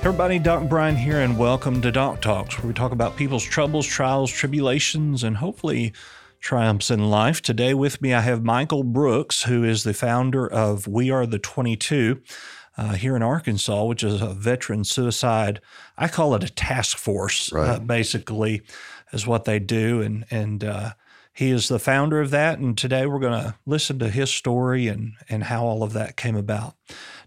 Everybody, Doc Brian here, and welcome to Doc Talks, where we talk about people's troubles, trials, tribulations, and hopefully triumphs in life. Today, with me, I have Michael Brooks, who is the founder of We Are the 22 uh, here in Arkansas, which is a veteran suicide. I call it a task force, Right. uh, basically, is what they do. And, and, uh, he is the founder of that, and today we're going to listen to his story and and how all of that came about.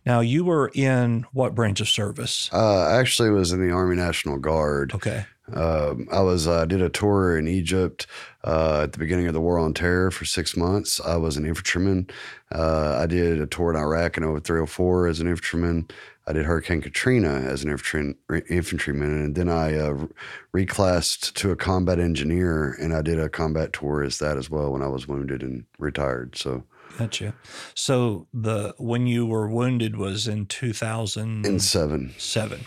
Now, you were in what branch of service? Uh, I actually was in the Army National Guard. Okay, Um, I was uh, did a tour in Egypt uh, at the beginning of the War on Terror for six months. I was an infantryman. Uh, I did a tour in Iraq in 0304 as an infantryman. I did Hurricane Katrina as an infantry, infantryman, and then I uh, reclassed to a combat engineer, and I did a combat tour as that as well when I was wounded and retired. So gotcha. So the when you were wounded was in two thousand in seven, seven.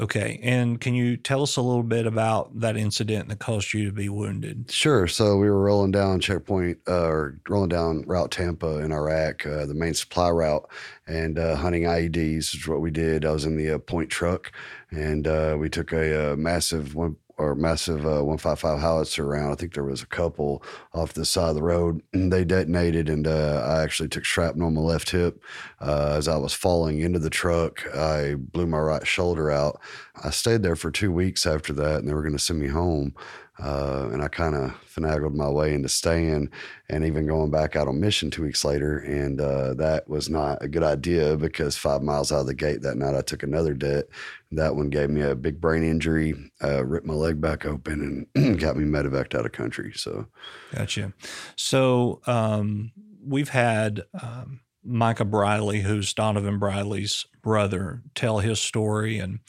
Okay, and can you tell us a little bit about that incident that caused you to be wounded? Sure. So we were rolling down checkpoint uh, or rolling down Route Tampa in Iraq, uh, the main supply route, and uh, hunting IEDs is what we did. I was in the uh, point truck, and uh, we took a, uh massive one or massive uh, 155 howitzer round. I think there was a couple off the side of the road. They detonated, and uh, I actually took shrapnel on my left hip. Uh, as I was falling into the truck, I blew my right shoulder out. I stayed there for two weeks after that, and they were going to send me home. Uh, and I kind of finagled my way into staying and even going back out on mission two weeks later. And uh, that was not a good idea because five miles out of the gate that night, I took another debt. That one gave me a big brain injury, uh, ripped my leg back open, and got me medevaced out of country. So, Gotcha. So um, we've had um, Micah Briley, who's Donovan Briley's brother, tell his story, and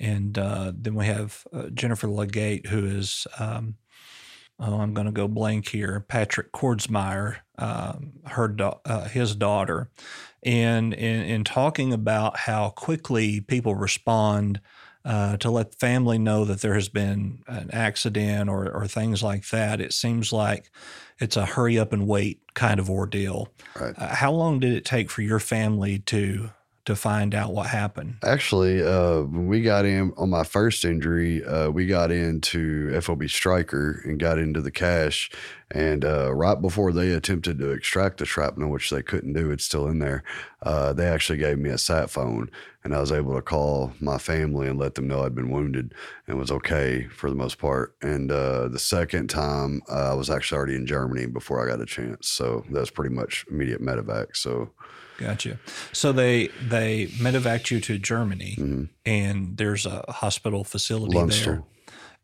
and uh, then we have uh, Jennifer Legate, who is um, oh, I'm going to go blank here, Patrick Kordsmeyer, um, her da- uh, his daughter, and in, in talking about how quickly people respond. Uh, to let family know that there has been an accident or, or things like that, it seems like it's a hurry up and wait kind of ordeal. right. Uh, how long did it take for your family to to find out what happened? Actually, uh, when we got in on my first injury, uh, we got into FOB Stryker and got into the cache. And uh, right before they attempted to extract the shrapnel, which they couldn't do, it's still in there, uh, they actually gave me a sat phone. And I was able to call my family and let them know I'd been wounded and was okay for the most part. And uh, the second time, uh, I was actually already in Germany before I got a chance. So that was pretty much immediate medevac. So Gotcha. So they they medevaced you to Germany, mhm. and there's a hospital facility there.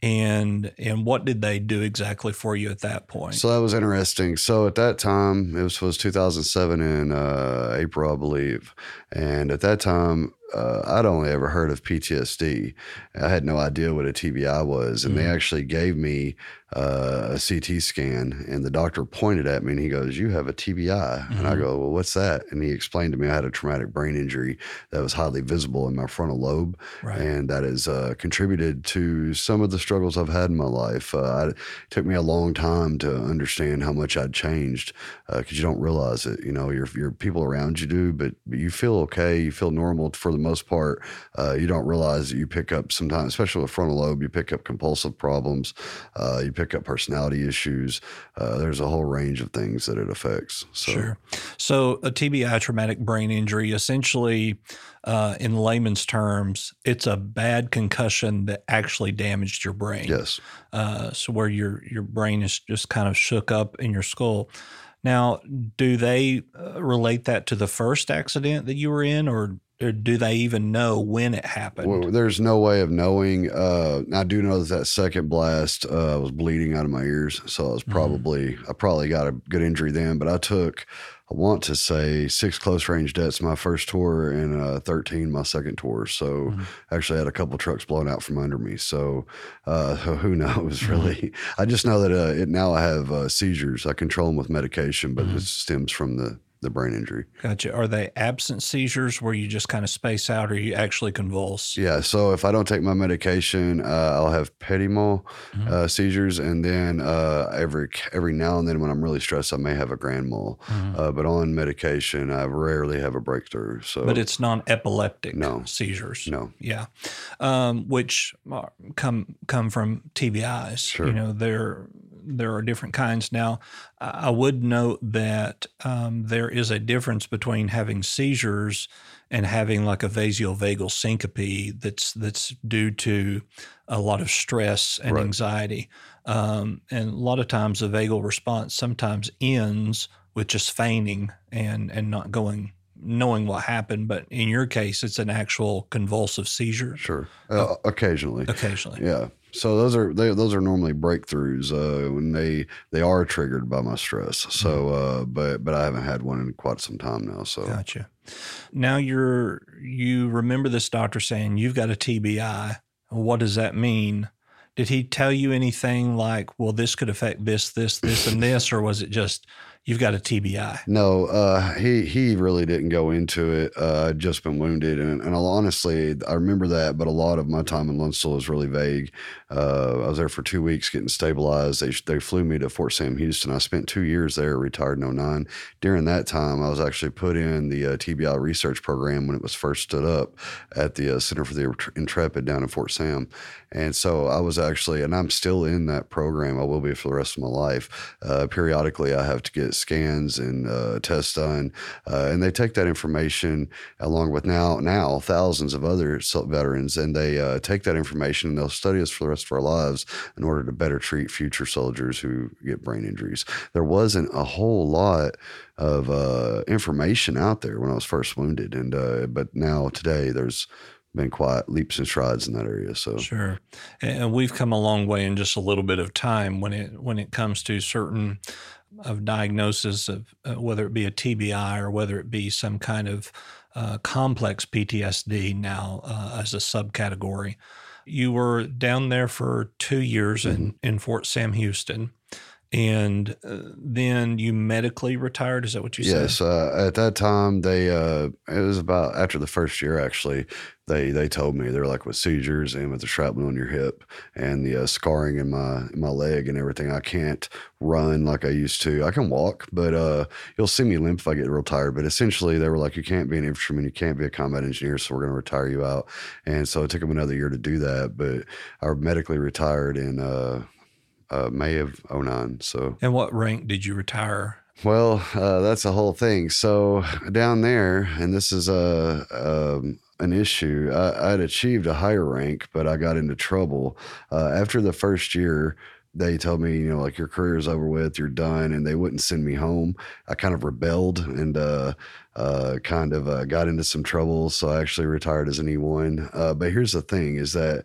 And and what did they do exactly for you at that point? So that was interesting. So at that time, it was, was 2007 in uh, April, I believe. And at that time, uh, I'd only ever heard of PTSD. I had no idea what a TBI was. And they Mhm. actually gave me uh, a CT scan, and the doctor pointed at me and he goes, You have a TBI. And I Mhm. go, Well, what's that? And he explained to me I had a traumatic brain injury that was highly visible in my frontal lobe right. and that has uh, contributed to some of the struggles I've had in my life. Uh, I, it took me a long time to understand how much I'd changed because you don't realize it. You know, your your people around you do, but, but you feel okay, you feel normal for the most part. Uh, you don't realize that you pick up sometimes, especially with frontal lobe, you pick up compulsive problems, uh, you pick up personality issues. Uh, there's a whole range of things that it affects. So, Sure. So a TBI, traumatic brain injury, essentially, uh, in layman's terms, it's a bad concussion that actually damaged your brain. Yes. Uh, so where your your brain is just kind of shook up in your skull. Now, do they uh, relate that to the first accident that you were in, or, or do they even know when it happened? Well, there's no way of knowing. Uh, I do know that that second blast, uh, I was bleeding out of my ears, so I was Mhm. probably I probably got a good injury then. But I took I want to say six close range deaths my first tour and uh, 13 my second tour. So mm-hmm. actually had a couple trucks blown out from under me. So uh, who knows mm-hmm. really? I just know that uh, it, now I have uh, seizures. I control them with medication, but mm-hmm. it stems from the the brain injury. Gotcha. Are they absent seizures where you just kind of space out, or you actually convulse? Yeah. So if I don't take my medication, uh, I'll have petit mal mm-hmm. uh, seizures, and then uh, every every now and then when I'm really stressed, I may have a grand mal. Mm-hmm. Uh, but on medication, I rarely have a breakthrough. So, but it's non-epileptic no. seizures. No. Yeah, um, which come come from TBIs. Sure. You know, they're there are different kinds. Now, I would note that um, there is a difference between having seizures and having like a vasovagal syncope that's that's due to a lot of stress and right. anxiety. Um, and a lot of times, the vagal response sometimes ends with just feigning and and not going knowing what happened, but in your case, it's an actual convulsive seizure. Sure, uh, occasionally. Occasionally, yeah. So those are they, those are normally breakthroughs uh, when they they are triggered by my stress. So, mm-hmm. uh, but but I haven't had one in quite some time now. So gotcha. Now you're you remember this doctor saying you've got a TBI. What does that mean? Did he tell you anything like, well, this could affect this, this, this, and this, or was it just you've got a TBI. No, uh, he he really didn't go into it. Uh, I'd just been wounded, and, and honestly, I remember that. But a lot of my time in Landstuhl is really vague. Uh, I was there for two weeks getting stabilized. They they flew me to Fort Sam Houston. I spent two years there, retired in 09. During that time, I was actually put in the uh, TBI research program when it was first stood up at the uh, Center for the Intrepid down in Fort Sam, and so I was actually, and I'm still in that program. I will be for the rest of my life. Uh, periodically, I have to get scans and uh, tests done, uh, and they take that information along with now now thousands of other veterans, and they uh, take that information and they'll study us for the rest of our lives in order to better treat future soldiers who get brain injuries. There wasn't a whole lot of uh, information out there when I was first wounded, and uh, but now today there's been quite leaps and strides in that area. So sure, and we've come a long way in just a little bit of time when it when it comes to certain of diagnosis of uh, whether it be a TBI or whether it be some kind of uh, complex PTSD now uh, as a subcategory. You were down there for two years mm-hmm. in, in Fort Sam Houston and uh, then you medically retired. Is that what you said? Yes. Uh, at that time, they uh, it was about after the first year. Actually, they they told me they're like with seizures and with the shrapnel on your hip and the uh, scarring in my in my leg and everything. I can't run like I used to. I can walk, but uh, you'll see me limp if I get real tired. But essentially, they were like, you can't be an infantryman, you can't be a combat engineer, so we're going to retire you out. And so it took them another year to do that. But I medically retired in uh, uh, May of 09. So, and what rank did you retire? Well, uh, that's the whole thing. So down there, and this is a, um, an issue. I, would achieved a higher rank, but I got into trouble uh, after the first year. They told me, you know, like your career's over with, you're done, and they wouldn't send me home. I kind of rebelled and uh, uh, kind of uh, got into some trouble, so I actually retired as an E1. Uh, but here's the thing: is that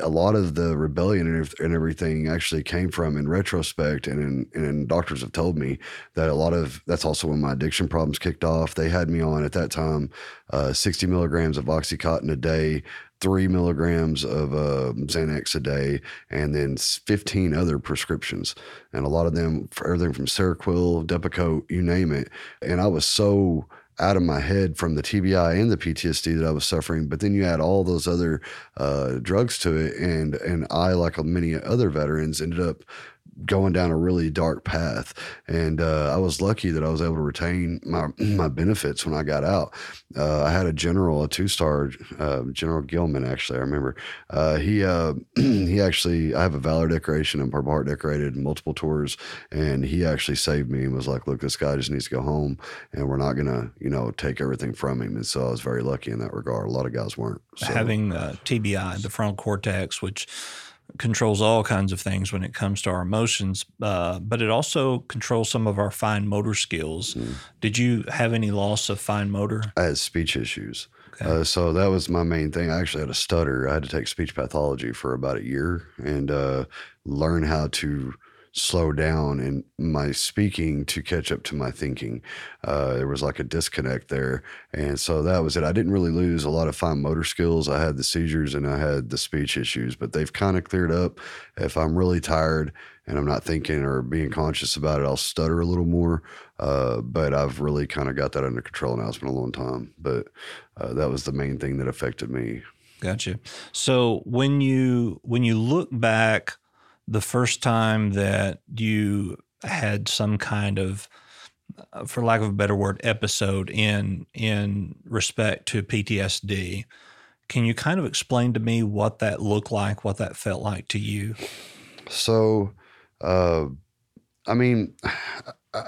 a lot of the rebellion and, everything actually came from in retrospect and, in, and doctors have told me that a lot of that's also when my addiction problems kicked off. They had me on at that time uh, 60 milligrams of oxycontin a day three milligrams of uh, xanax a day and then 15 other prescriptions. And a lot of them for everything from seroquel depakote you name it. And i was so out of my head from the TBI and the PTSD that I was suffering. But then you add all those other uh, drugs to it, and and I, like many other veterans, ended up going down a really dark path. And uh, I was lucky that I was able to retain my my benefits when I got out. Uh, I had a general, a two star uh, General Gilman. Actually, I remember uh, he uh, he actually I have a valor decoration and Purple Heart decorated multiple tours, and he actually saved me and was like, "Look, this guy just needs to go home, and we're not gonna you know take everything from him." And so I was very lucky in that regard. A lot of guys weren't. So. Having TBI, the frontal cortex, which controls all kinds of things when it comes to our emotions, uh, but it also controls some of our fine motor skills. Mm. Did you have any loss of fine motor? I had speech issues. Okay. Uh, so that was my main thing. I actually had a stutter. I had to take speech pathology for about a year and uh, learn how to slow down in my speaking to catch up to my thinking. Uh, there was like a disconnect there. And so that was it. I didn't really lose a lot of fine motor skills. I had the seizures and I had the speech issues, but they've kind of cleared up. If I'm really tired and I'm not thinking or being conscious about it, I'll stutter a little more. Uh, but I've really kind of got that under control now. It's been a long time, but uh, that was the main thing that affected me. Gotcha. So when you when you look back the first time that you had some kind of uh, for lack of a better word episode in in respect to PTSD can you kind of explain to me what that looked like what that felt like to you? So uh, I mean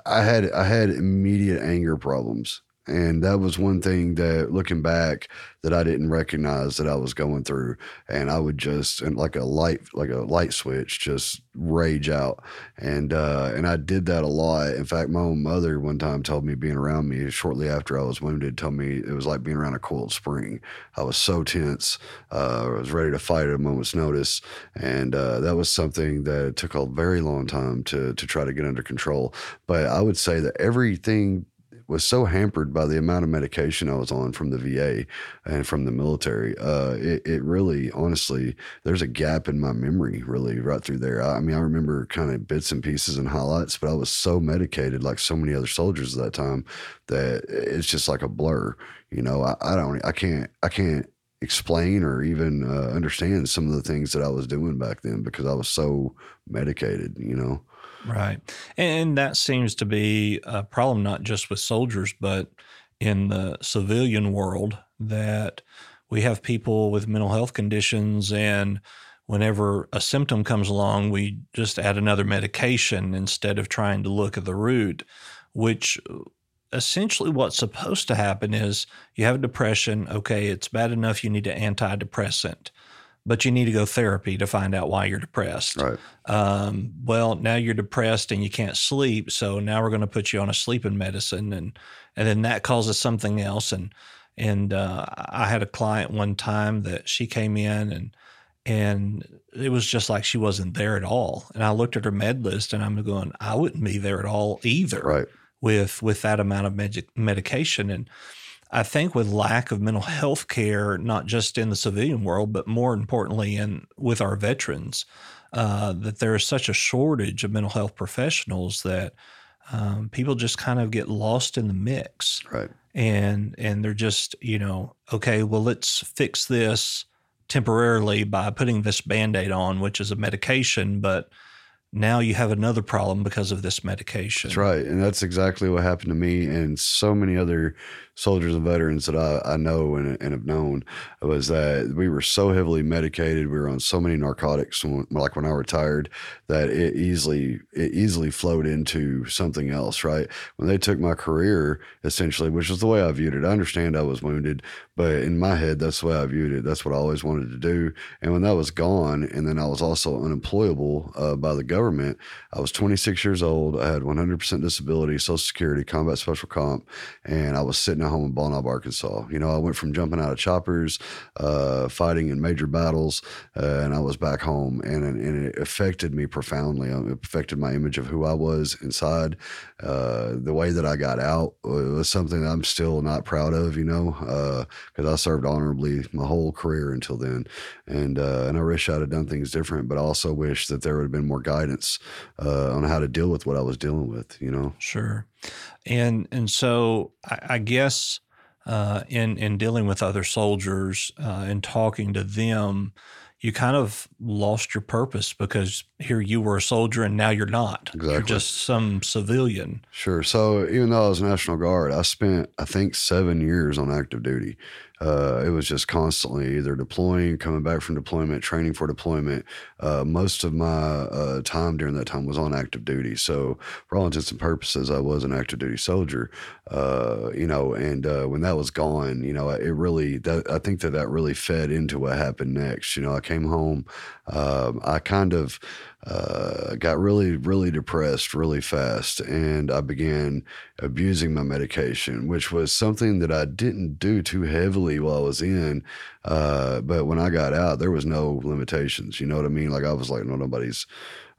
I had I had immediate anger problems and that was one thing that looking back that I didn't recognize that I was going through. And I would just and like a light like a light switch just rage out. And uh and I did that a lot. In fact, my own mother one time told me being around me shortly after I was wounded, told me it was like being around a cold spring. I was so tense. Uh, I was ready to fight at a moment's notice. And uh, that was something that took a very long time to to try to get under control. But I would say that everything was so hampered by the amount of medication I was on from the VA and from the military. Uh, it, it, really, honestly, there's a gap in my memory, really, right through there. I, I, mean, I remember kind of bits and pieces and highlights, but I was so medicated, like so many other soldiers at that time, that it's just like a blur. You know, I, I don't, I can't, I can't explain or even uh, understand some of the things that I was doing back then because I was so medicated, you know. Right. And that seems to be a problem not just with soldiers, but in the civilian world that we have people with mental health conditions and whenever a symptom comes along, we just add another medication instead of trying to look at the root, which essentially what's supposed to happen is you have depression. Okay, it's bad enough you need an antidepressant but you need to go therapy to find out why you're depressed. Right. Um, well, now you're depressed and you can't sleep, so now we're going to put you on a sleeping medicine, and and then that causes something else. And and uh, I had a client one time that she came in and and it was just like she wasn't there at all. And I looked at her med list and I'm going, I wouldn't be there at all either. Right. With with that amount of med- medication and I think with lack of mental health care, not just in the civilian world, but more importantly, in with our veterans, uh, that there is such a shortage of mental health professionals that um, people just kind of get lost in the mix, right? And and they're just you know okay, well let's fix this temporarily by putting this band aid on, which is a medication, but now you have another problem because of this medication. That's right. And that's exactly what happened to me and so many other soldiers and veterans that I, I know and, and, have known was that we were so heavily medicated. We were on so many narcotics, when, like when I retired, that it easily it easily flowed into something else. Right when they took my career, essentially, which was the way I viewed it. I understand I was wounded, but in my head, that's the way I viewed it. That's what I always wanted to do. And when that was gone, and then I was also unemployable uh, by the government. I was 26 years old. I had 100% disability, Social Security, combat special comp, and I was sitting home in Ball Arkansas. You know, I went from jumping out of choppers, uh, fighting in major battles, uh, and I was back home, and, and it affected me profoundly. Um, it affected my image of who I was inside. Uh, the way that I got out was something I'm still not proud of, you know, because uh, I served honorably my whole career until then, and uh, and I wish I'd have done things different, but I also wish that there would have been more guidance uh, on how to deal with what I was dealing with, you know. Sure and and so I, I guess uh, in in dealing with other soldiers uh, and talking to them, you kind of lost your purpose because here you were a soldier and now you're not. Exactly. You're just some civilian. Sure. So even though I was National Guard, I spent I think seven years on active duty uh, it was just constantly either deploying, coming back from deployment, training for deployment. Uh, most of my uh, time during that time was on active duty. So, for all intents and purposes, I was an active duty soldier. Uh, you know, and uh, when that was gone, you know, it really, that, I think that that really fed into what happened next. You know, I came home, um, I kind of, uh, got really, really depressed really fast. And I began abusing my medication, which was something that I didn't do too heavily while I was in. Uh, but when I got out, there was no limitations. You know what I mean? Like I was like, no, nobody's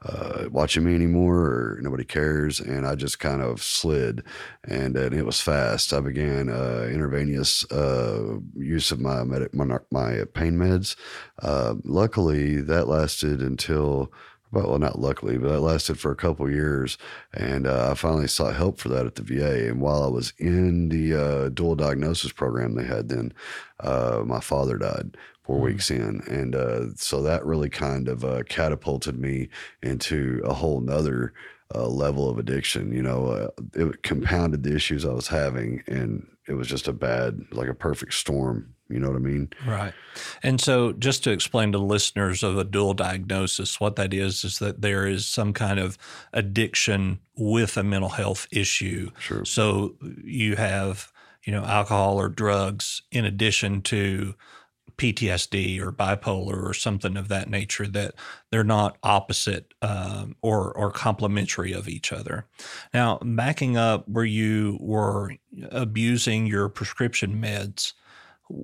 uh, watching me anymore or nobody cares. And I just kind of slid and, and it was fast. I began uh, intravenous uh, use of my, my, my pain meds. Uh, luckily, that lasted until well, not luckily, but that lasted for a couple years, and uh, I finally sought help for that at the VA. And while I was in the uh, dual diagnosis program they had then, uh, my father died 4 mm-hmm. weeks in, and uh, so that really kind of uh, catapulted me into a whole nother uh, level of addiction. You know, it compounded the issues I was having, and it was just a bad, like a perfect storm you know what I mean? Right. And so, just to explain to listeners of a dual diagnosis, what that is is that there is some kind of addiction with a mental health issue. Sure. So you have, you know, alcohol or drugs in addition to PTSD or bipolar or something of that nature that they're not opposite um, or or complementary of each other. Now, backing up where you were abusing your prescription meds,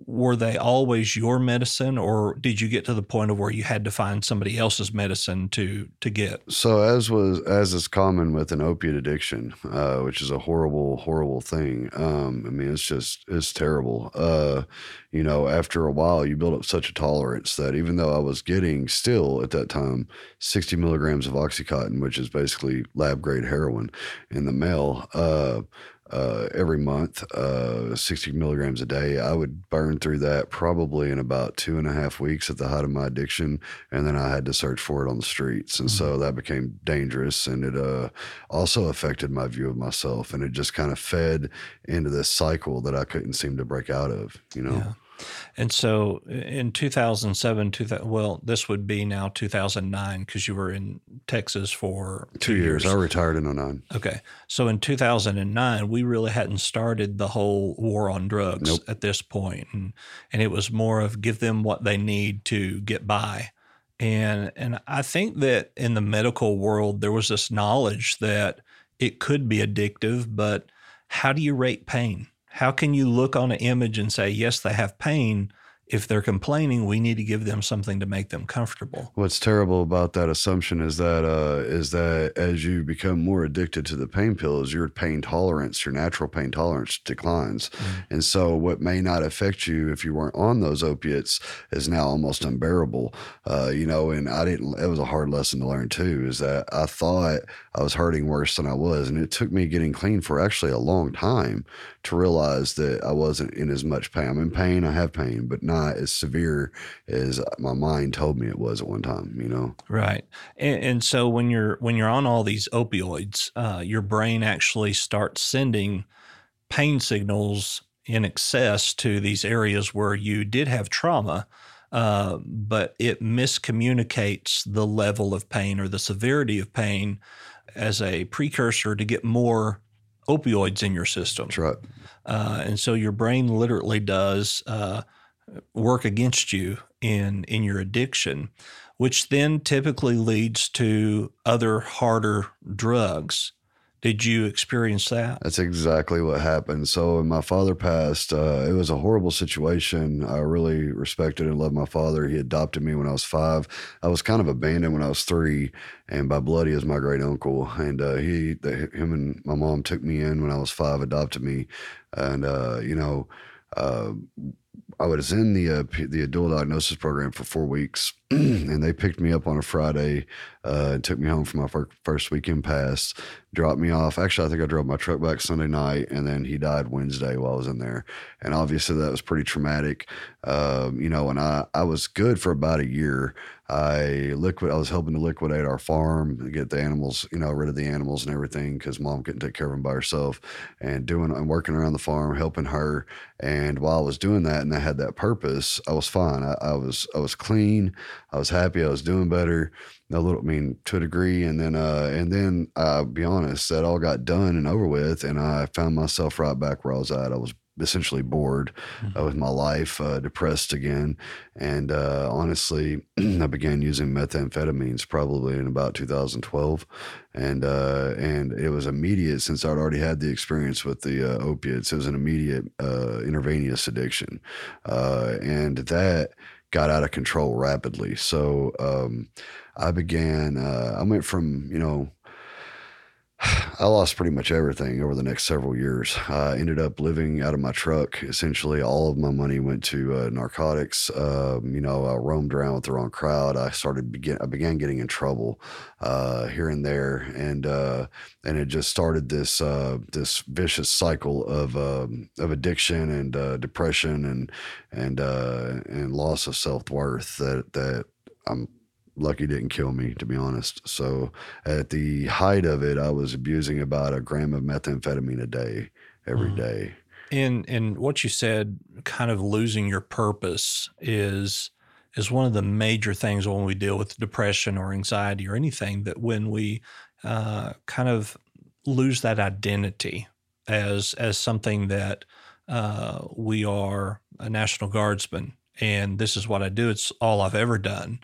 were they always your medicine or did you get to the point of where you had to find somebody else's medicine to to get? So as was as is common with an opiate addiction uh, which is a horrible horrible thing um, i mean it's just it's terrible. Uh, you know after a while you build up such a tolerance that even though i was getting still at that time 60 milligrams of oxycontin which is basically lab grade heroin in the mail uh, uh, every month, uh, 60 milligrams a day. I would burn through that probably in about two and a half weeks at the height of my addiction. And then I had to search for it on the streets. And mm-hmm. so that became dangerous. And it uh, also affected my view of myself. And it just kind of fed into this cycle that I couldn't seem to break out of, you know? Yeah. And so uh, in 2007, 2000, well, this would be now 2009 because you were in Texas for two, two years. years. I retired in 09. Okay. So in 2009, we really hadn't started the whole war on drugs nope. at this point. And, and it was more of give them what they need to get by. And, and I think that in the medical world, there was this knowledge that it could be addictive, but how do you rate pain? How can you look on an image and say, yes, they have pain, if they're complaining, we need to give them something to make them comfortable. What's terrible about that assumption is that uh, is that as you become more addicted to the pain pills, your pain tolerance, your natural pain tolerance declines, mm-hmm. and so what may not affect you if you weren't on those opiates is now almost unbearable. Uh, you know, and I didn't. It was a hard lesson to learn too. Is that I thought I was hurting worse than I was, and it took me getting clean for actually a long time to realize that I wasn't in as much pain. I'm in pain. I have pain, but not not as severe as my mind told me it was at one time. You know, right. And, and so when you're when you're on all these opioids, uh, your brain actually starts sending pain signals in excess to these areas where you did have trauma. Uh, but it miscommunicates the level of pain or the severity of pain as a precursor to get more opioids in your system. That's right. Uh, and so your brain literally does uh, work against you in in your addiction, which then typically leads to other harder drugs. Did you experience that? That's exactly what happened. So when my father passed, uh, it was a horrible situation. I really respected and loved my father. He adopted me when I was five. I was kind of abandoned when I was three, and by blood, he was my great uncle. And uh, he, the, him, and my mom took me in when I was five, adopted me, and uh, you know. I was in the uh, the dual diagnosis program for four weeks, and they picked me up on a Friday uh, and took me home for my fir- first weekend pass. Dropped me off. Actually, I think I drove my truck back Sunday night, and then he died Wednesday while I was in there. And obviously, that was pretty traumatic. Um, you know, and I I was good for about a year. I liquid. I was helping to liquidate our farm, get the animals, you know, rid of the animals and everything because mom couldn't take care of them by herself, and doing and working around the farm, helping her. And while I was doing that, and I had that purpose, I was fine. I, I was I was clean. I was happy. I was doing better. A little, I mean, to a degree, and then, uh, and then, I'll be honest, that all got done and over with, and I found myself right back where I was at. I was essentially bored mm-hmm. uh, with my life, uh, depressed again. And uh, honestly, I began using methamphetamines probably in about 2012, and uh, and it was immediate since I'd already had the experience with the uh, opiates. It was an immediate uh, intravenous addiction, and that got out of control rapidly. So um, I began. Uh, I went from you know I lost pretty much everything over the next several years. I ended up living out of my truck. Essentially, all of my money went to uh, narcotics. Um, you know, I roamed around with the wrong crowd. I started begin. I began getting in trouble uh, here and there, and uh, and it just started this uh, this vicious cycle of um, of addiction and uh, depression and and uh, and loss of self worth that that I'm lucky didn't kill me to be honest so at the height of it i was abusing about a gram of methamphetamine a day every Mhm. day And and what you said, kind of losing your purpose is is one of the major things when we deal with depression or anxiety or anything that when we uh, kind of lose that identity as as something that uh, we are a national guardsman and this is what I do. It's all I've ever done,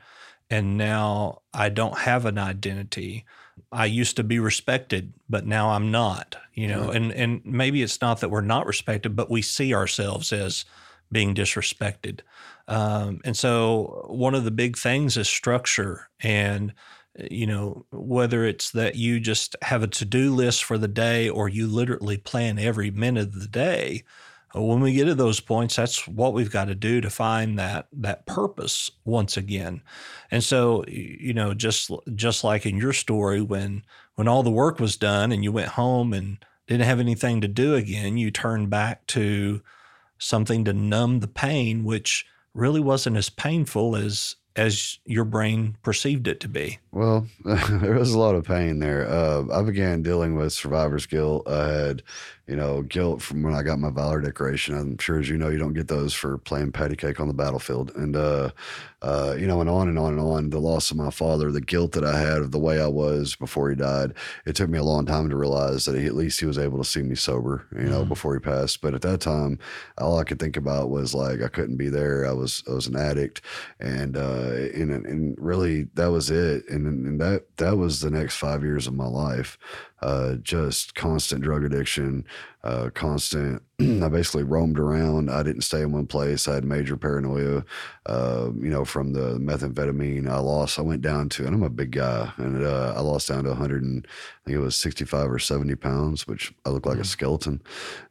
and now I don't have an identity. I used to be respected, but now I'm not, you know, and, and maybe it's not that we're not respected, but we see ourselves as being disrespected. Um, and so one of the big things is structure and, you know, whether it's that you just have a to-do list for the day or you literally plan every minute of the day, when we get to those points, that's what we've got to do to find that that purpose once again. And so, you know, just just like in your story, when when all the work was done and you went home and didn't have anything to do again, you turned back to something to numb the pain, which really wasn't as painful as as your brain perceived it to be. Well, there was a lot of pain there. Uh, I began dealing with survivor's guilt. I had, you know, guilt from when I got my Valor decoration. I'm sure, as you know, you don't get those for playing patty cake on the battlefield. And, uh, uh, you know, and on and on and on. The loss of my father, the guilt that I had of the way I was before he died. It took me a long time to realize that he, at least he was able to see me sober, you know, Mhm. before he passed. But at that time, all I could think about was like I couldn't be there. I was I was an addict, and uh, and and really that was it. And and that that was the next five years of my life. Uh, just constant drug addiction, uh, constant. I basically roamed around. I didn't stay in one place. I had major paranoia. Uh, you know, from the methamphetamine, I lost. I went down to, and I'm a big guy, and uh, I lost down to 100 and I think it was 65 or 70 pounds, which I look like a Mm. skeleton.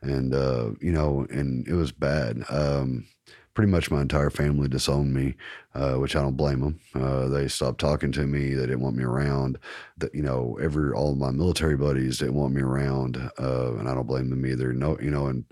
And uh, you know, and it was bad. Um, pretty much my entire family disowned me, uh, which I don't blame them. Uh, they stopped talking to me. They didn't want me around. That you know, every all of my military buddies didn't want me around, uh, and I don't blame them either. No, you know, and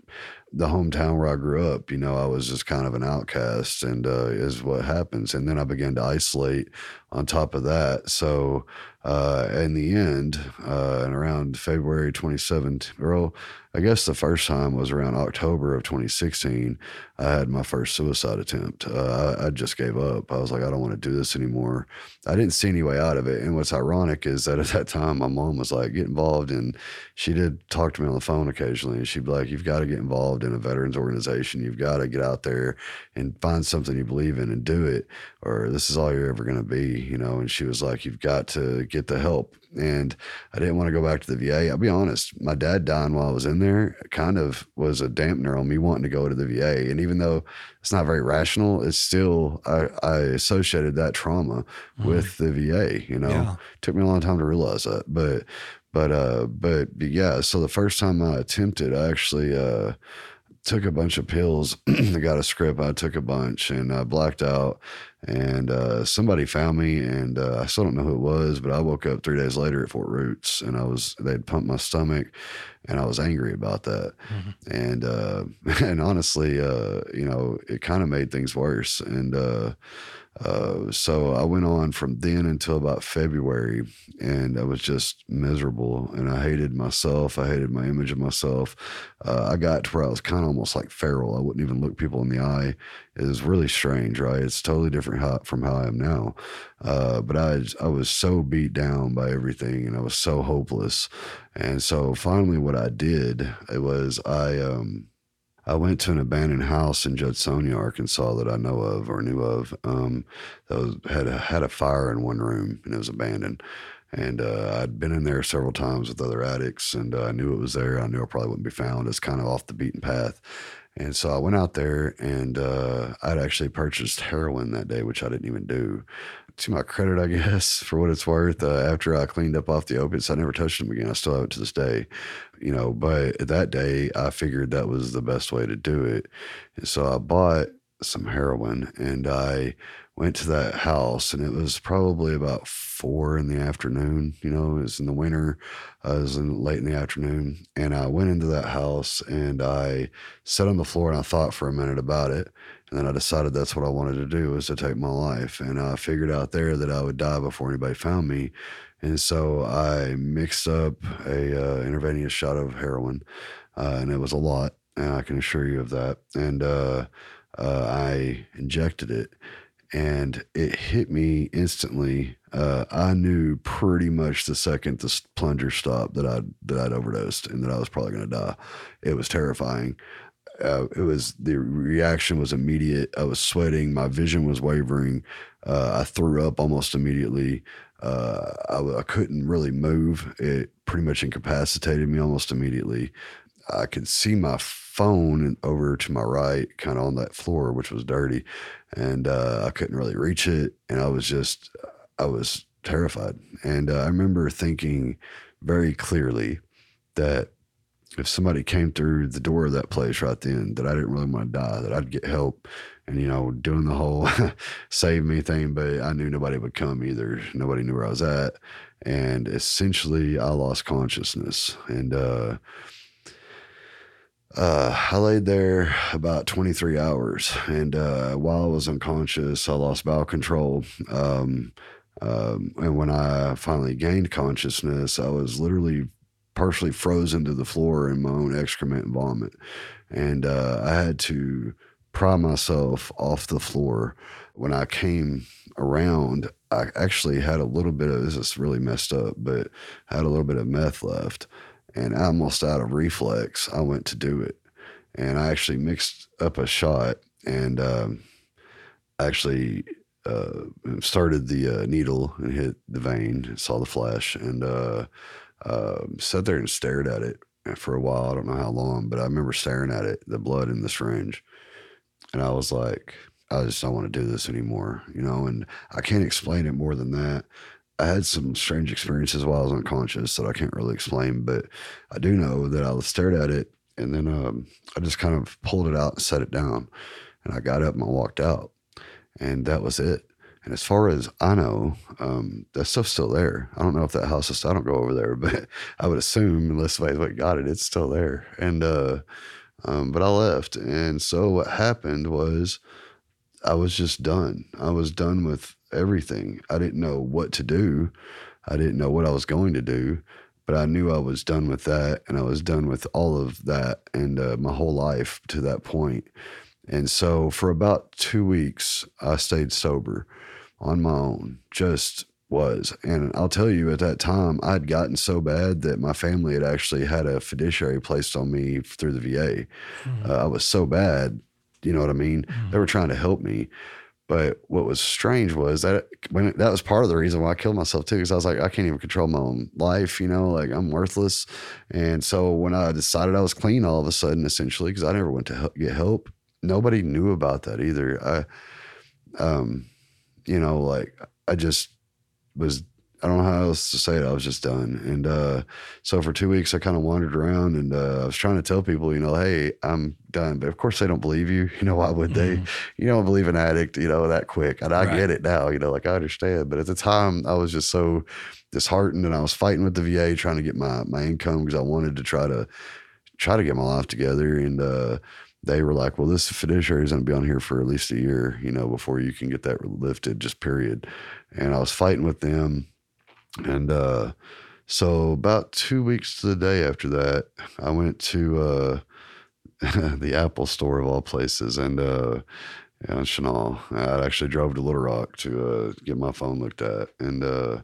the hometown where I grew up, you know, I was just kind of an outcast, and uh, is what happens. And then I began to isolate. On top of that, so uh, in the end, uh, and around February 27th, or I guess the first time was around October of 2016. I had my first suicide attempt. Uh, I, I just gave up. I was like, I don't want to do this anymore. I didn't see any way out of it. And what's ironic is that at that time, my mom was like, get involved. And she did talk to me on the phone occasionally. And she'd be like, you've got to get involved in a veterans organization. You've got to get out there and find something you believe in and do it, or this is all you're ever going to be, you know? And she was like, you've got to get the help. And I didn't want to go back to the VA. I'll be honest, my dad dying while I was in there kind of was a dampener on me wanting to go to the VA. And even though it's not very rational, it's still, I, I associated that trauma with the VA, you know? Yeah. Took me a long time to realize that. But, but, uh, but yeah, so the first time I attempted, I actually, uh, took a bunch of pills. I got a script. I took a bunch and I blacked out. And uh, somebody found me, and uh, I still don't know who it was, but I woke up three days later at Fort Roots, and I was they'd pumped my stomach, and I was angry about that. Mhm. And uh, and honestly, uh, you know, it kind of made things worse. And uh, uh, so I went on from then until about February, and I was just miserable, and I hated myself. I hated my image of myself. Uh, I got to where I was kind of almost like feral. I wouldn't even look people in the eye. It was really strange, right? It's totally different how, from how I am now. Uh, but I, I was so beat down by everything, and I was so hopeless. And so finally, what I did it was I um, I went to an abandoned house in Judsonia, Arkansas, that I know of or knew of. Um, that was, had a, had a fire in one room, and it was abandoned. And uh, I'd been in there several times with other addicts, and uh, I knew it was there. I knew it probably wouldn't be found. It's kind of off the beaten path. And so I went out there and uh, I'd actually purchased heroin that day, which I didn't even do. To my credit, I guess, for what it's worth, uh, after I cleaned up off the opiates, I never touched them again. I still have it to this day, you know. But that day, I figured that was the best way to do it. And so I bought some heroin and I went to that house and it was probably about four in the afternoon. You know, it was in the winter. Uh, it was in, late in the afternoon. And I went into that house and I sat on the floor and I thought for a minute about it. And then I decided that's what I wanted to do was to take my life. And I figured out there that I would die before anybody found me. And so I mixed up a uh, intravenous shot of heroin, uh, and it was a lot, and I can assure you of that. And uh, I injected it, and it hit me instantly. Uh, I knew pretty much the second the plunger stopped that I that I'd overdosed and that I was probably going to die. It was terrifying. Uh, it was the reaction was immediate. I was sweating. My vision was wavering. Uh, I threw up almost immediately. Uh, I, I couldn't really move. It pretty much incapacitated me almost immediately. I could see my phone over to my right, kind of on that floor, which was dirty, and uh, I couldn't really reach it. And I was just, I was terrified. And uh, I remember thinking very clearly that if somebody came through the door of that place right then, that I didn't really want to die, that I'd get help and, you know, doing the whole save me thing. But I knew nobody would come either. Nobody knew where I was at. And essentially, I lost consciousness. And, uh, uh, I laid there about 23 hours, and uh, while I was unconscious, I lost bowel control. Um, um, and when I finally gained consciousness, I was literally partially frozen to the floor in my own excrement and vomit. And uh, I had to pry myself off the floor. When I came around, I actually had a little bit of this is really messed up, but I had a little bit of meth left and almost out of reflex, I went to do it. And I actually mixed up a shot and um, actually uh, started the uh, needle and hit the vein, saw the flash, and uh, um, sat there and stared at it for a while. I don't know how long, but I remember staring at it, the blood in the syringe. And I was like, I just don't want to do this anymore, you know, and I can't explain it more than that. I had some strange experiences while I was unconscious that I can't really explain, but I do know that I stared at it and then um, I just kind of pulled it out and set it down. And I got up and I walked out, and that was it. And as far as I know, um, that stuff's still there. I don't know if that house is. I don't go over there, but I would assume unless somebody got it, it's still there. And uh, um, but I left, and so what happened was I was just done. I was done with everything. I didn't know what to do. I didn't know what I was going to do, but I knew I was done with that and I was done with all of that and uh, my whole life to that point. And so for about two weeks, I stayed sober on my own, just was. And I'll tell you, at that time, I'd gotten so bad that my family had actually had a fiduciary placed on me through the VA. Mm-hmm. Uh, I was so bad, you know what I mean? Mm-hmm. They were trying to help me. But what was strange was that when it, that was part of the reason why I killed myself too, because I was like, I can't even control my own life, you know, like I'm worthless. And so when I decided I was clean, all of a sudden, essentially, because I never went to help, get help, nobody knew about that either. I, um, you know, like I just was I don't know how else to say it. I was just done. And uh, so for two weeks, I kind of wandered around and uh, I was trying to tell people, you know, hey, I'm done. But of course, they don't believe you. You know, why would they? Mm-hmm. You don't believe an addict, you know, that quick. And I right. get it now, you know, like I understand. But at the time, I was just so disheartened and I was fighting with the VA trying to get my, my income because I wanted to try to try to get my life together. And, uh, they were like, well, this fiduciary is going to be on here for at least a year, you know, before you can get that lifted, just period. And I was fighting with them and uh, so, about two weeks to the day after that, I went to uh, the Apple store of all places, and uh, in Chenal. I actually drove to Little Rock to uh, get my phone looked at, and uh,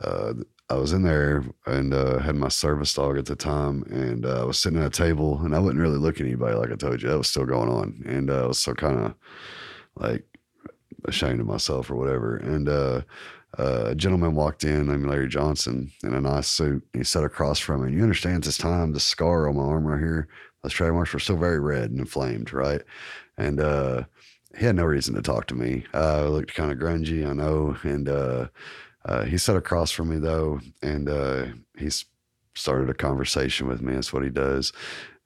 uh, I was in there and uh, had my service dog at the time, and uh, I was sitting at a table, and I wouldn't really look at anybody, like I told you, that was still going on, and uh, I was so kind of like ashamed of myself or whatever, and uh, a gentleman walked in named Larry Johnson in a nice suit. He sat across from me. And you understand this time, the scar on my arm right here, Those trademarks were still very red and inflamed, right? And uh, he had no reason to talk to me. I looked kind of grungy, I know. And uh, uh, he sat across from me though, and uh, he started a conversation with me. That's what he does.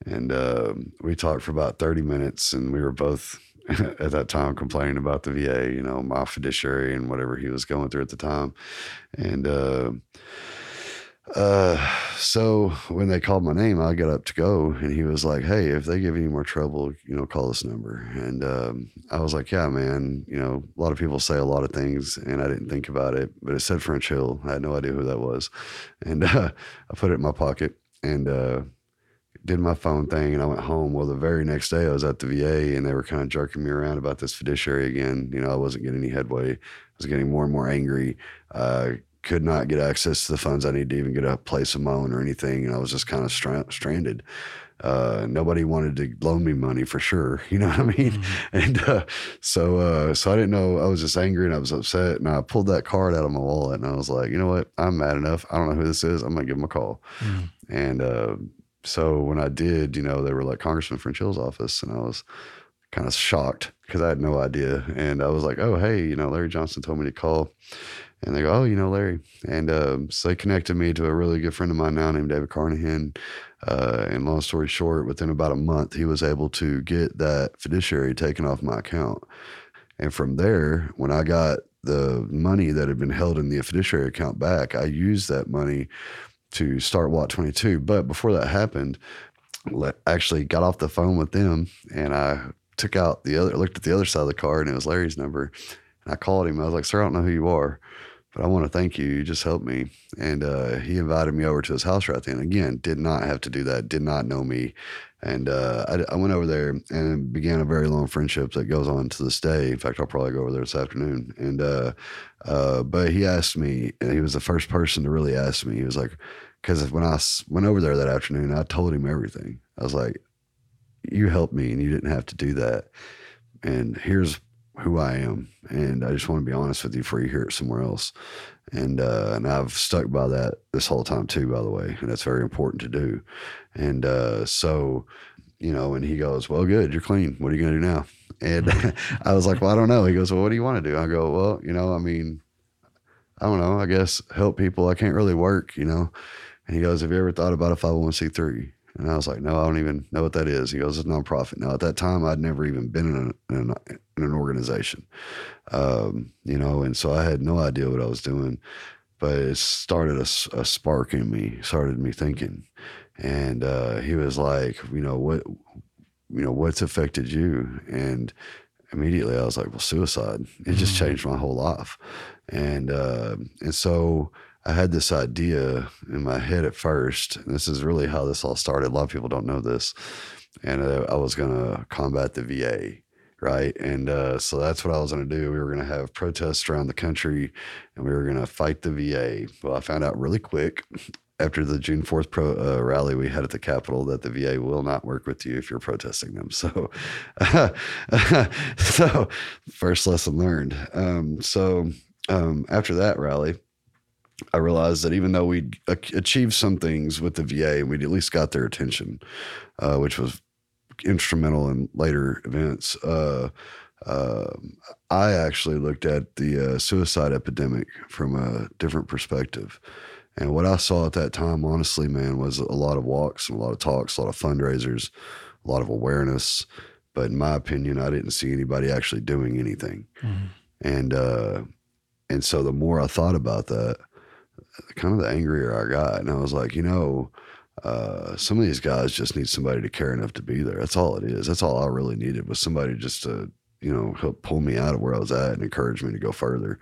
And uh, we talked for about 30 minutes, and we were both at that time complaining about the VA, you know, my fiduciary and whatever he was going through at the time. And uh, uh, so when they called my name, I got up to go, and he was like, "Hey, if they give you any more trouble, you know, call this number." And um, I was like, "Yeah, man. You know, a lot of people say a lot of things, and I didn't think about it, but it said French Hill. I had no idea who that was, and uh, I put it in my pocket and uh, did my phone thing, and I went home. Well, the very next day, I was at the VA, and they were kind of jerking me around about this fiduciary again. You know, I wasn't getting any headway. I was getting more and more angry. Uh, could not get access to the funds I needed to even get a place of my own or anything. And I was just kind of stra- stranded. Uh, nobody wanted to loan me money for sure. You know what I mean? Mm-hmm. And uh, so, uh, so I didn't know. I was just angry and I was upset. And I pulled that card out of my wallet and I was like, you know what? I'm mad enough. I don't know who this is. I'm gonna give him a call. Mm-hmm. And uh, so when I did, you know, they were like Congressman French Hill's office, and I was kind of shocked because I had no idea. And I was like, oh, hey, you know, Larry Johnson told me to call. And they go, oh, you know, Larry. And um, so they connected me to a really good friend of mine now named David Carnahan. Uh, and long story short, within about a month, he was able to get that fiduciary taken off my account. And from there, when I got the money that had been held in the fiduciary account back, I used that money to start WAT 22. But before that happened, actually got off the phone with them and I took out the other, looked at the other side of the card and it was Larry's number. And I called him. I was like, sir, I don't know who you are but I want to thank you. You just helped me. And uh, he invited me over to his house right then. Again, did not have to do that, did not know me. And uh, I, I, went over there and began a very long friendship that goes on to this day. In fact, I'll probably go over there this afternoon. And, uh, uh but he asked me, and he was the first person to really ask me. He was like, because when I went over there that afternoon, I told him everything. I was like, you helped me and you didn't have to do that. And here's who I am, and I just want to be honest with you before you hear it somewhere else. And uh, and I've stuck by that this whole time too, by the way, and that's very important to do. And uh, so, you know, and he goes, "Well, good, you're clean. What are you going to do now?" And I was like, "Well, I don't know." He goes, "Well, what do you want to do?" I go, "Well, you know, I mean, I don't know. I guess help people. I can't really work, you know." And he goes, "Have you ever thought about a 501c3?" And I was like, no, I don't even know what that is. He goes, it's a nonprofit. Now, at that time, I'd never even been in, a, in, a, in an organization, um, you know, and so I had no idea what I was doing. But it started a, a spark in me, started me thinking. And uh, he was like, you know, what, you know, what's affected you? And immediately I was like, well, suicide. It just mm-hmm. changed my whole life. And, uh, and so, I had this idea in my head at first. This is really how this all started. A lot of people don't know this. And uh, I was going to combat the VA, right? And uh, so that's what I was going to do. We were going to have protests around the country and we were going to fight the VA. Well, I found out really quick after the June 4th pro, uh, rally we had at the Capitol that the VA will not work with you if you're protesting them. So, so first lesson learned. Um, so um, after that rally, I realized that even though we'd achieved some things with the VA, we'd at least got their attention, uh, which was instrumental in later events. Uh, uh, I actually looked at the uh, suicide epidemic from a different perspective. And what I saw at that time, honestly, man, was a lot of walks, and a lot of talks, a lot of fundraisers, a lot of awareness. But in my opinion, I didn't see anybody actually doing anything. Mm-hmm. And uh, and so the more I thought about that, kind of the angrier I got. And I was like, you know, uh, some of these guys just need somebody to care enough to be there. That's all it is. That's all I really needed was somebody just to, you know, help pull me out of where I was at and encourage me to go further.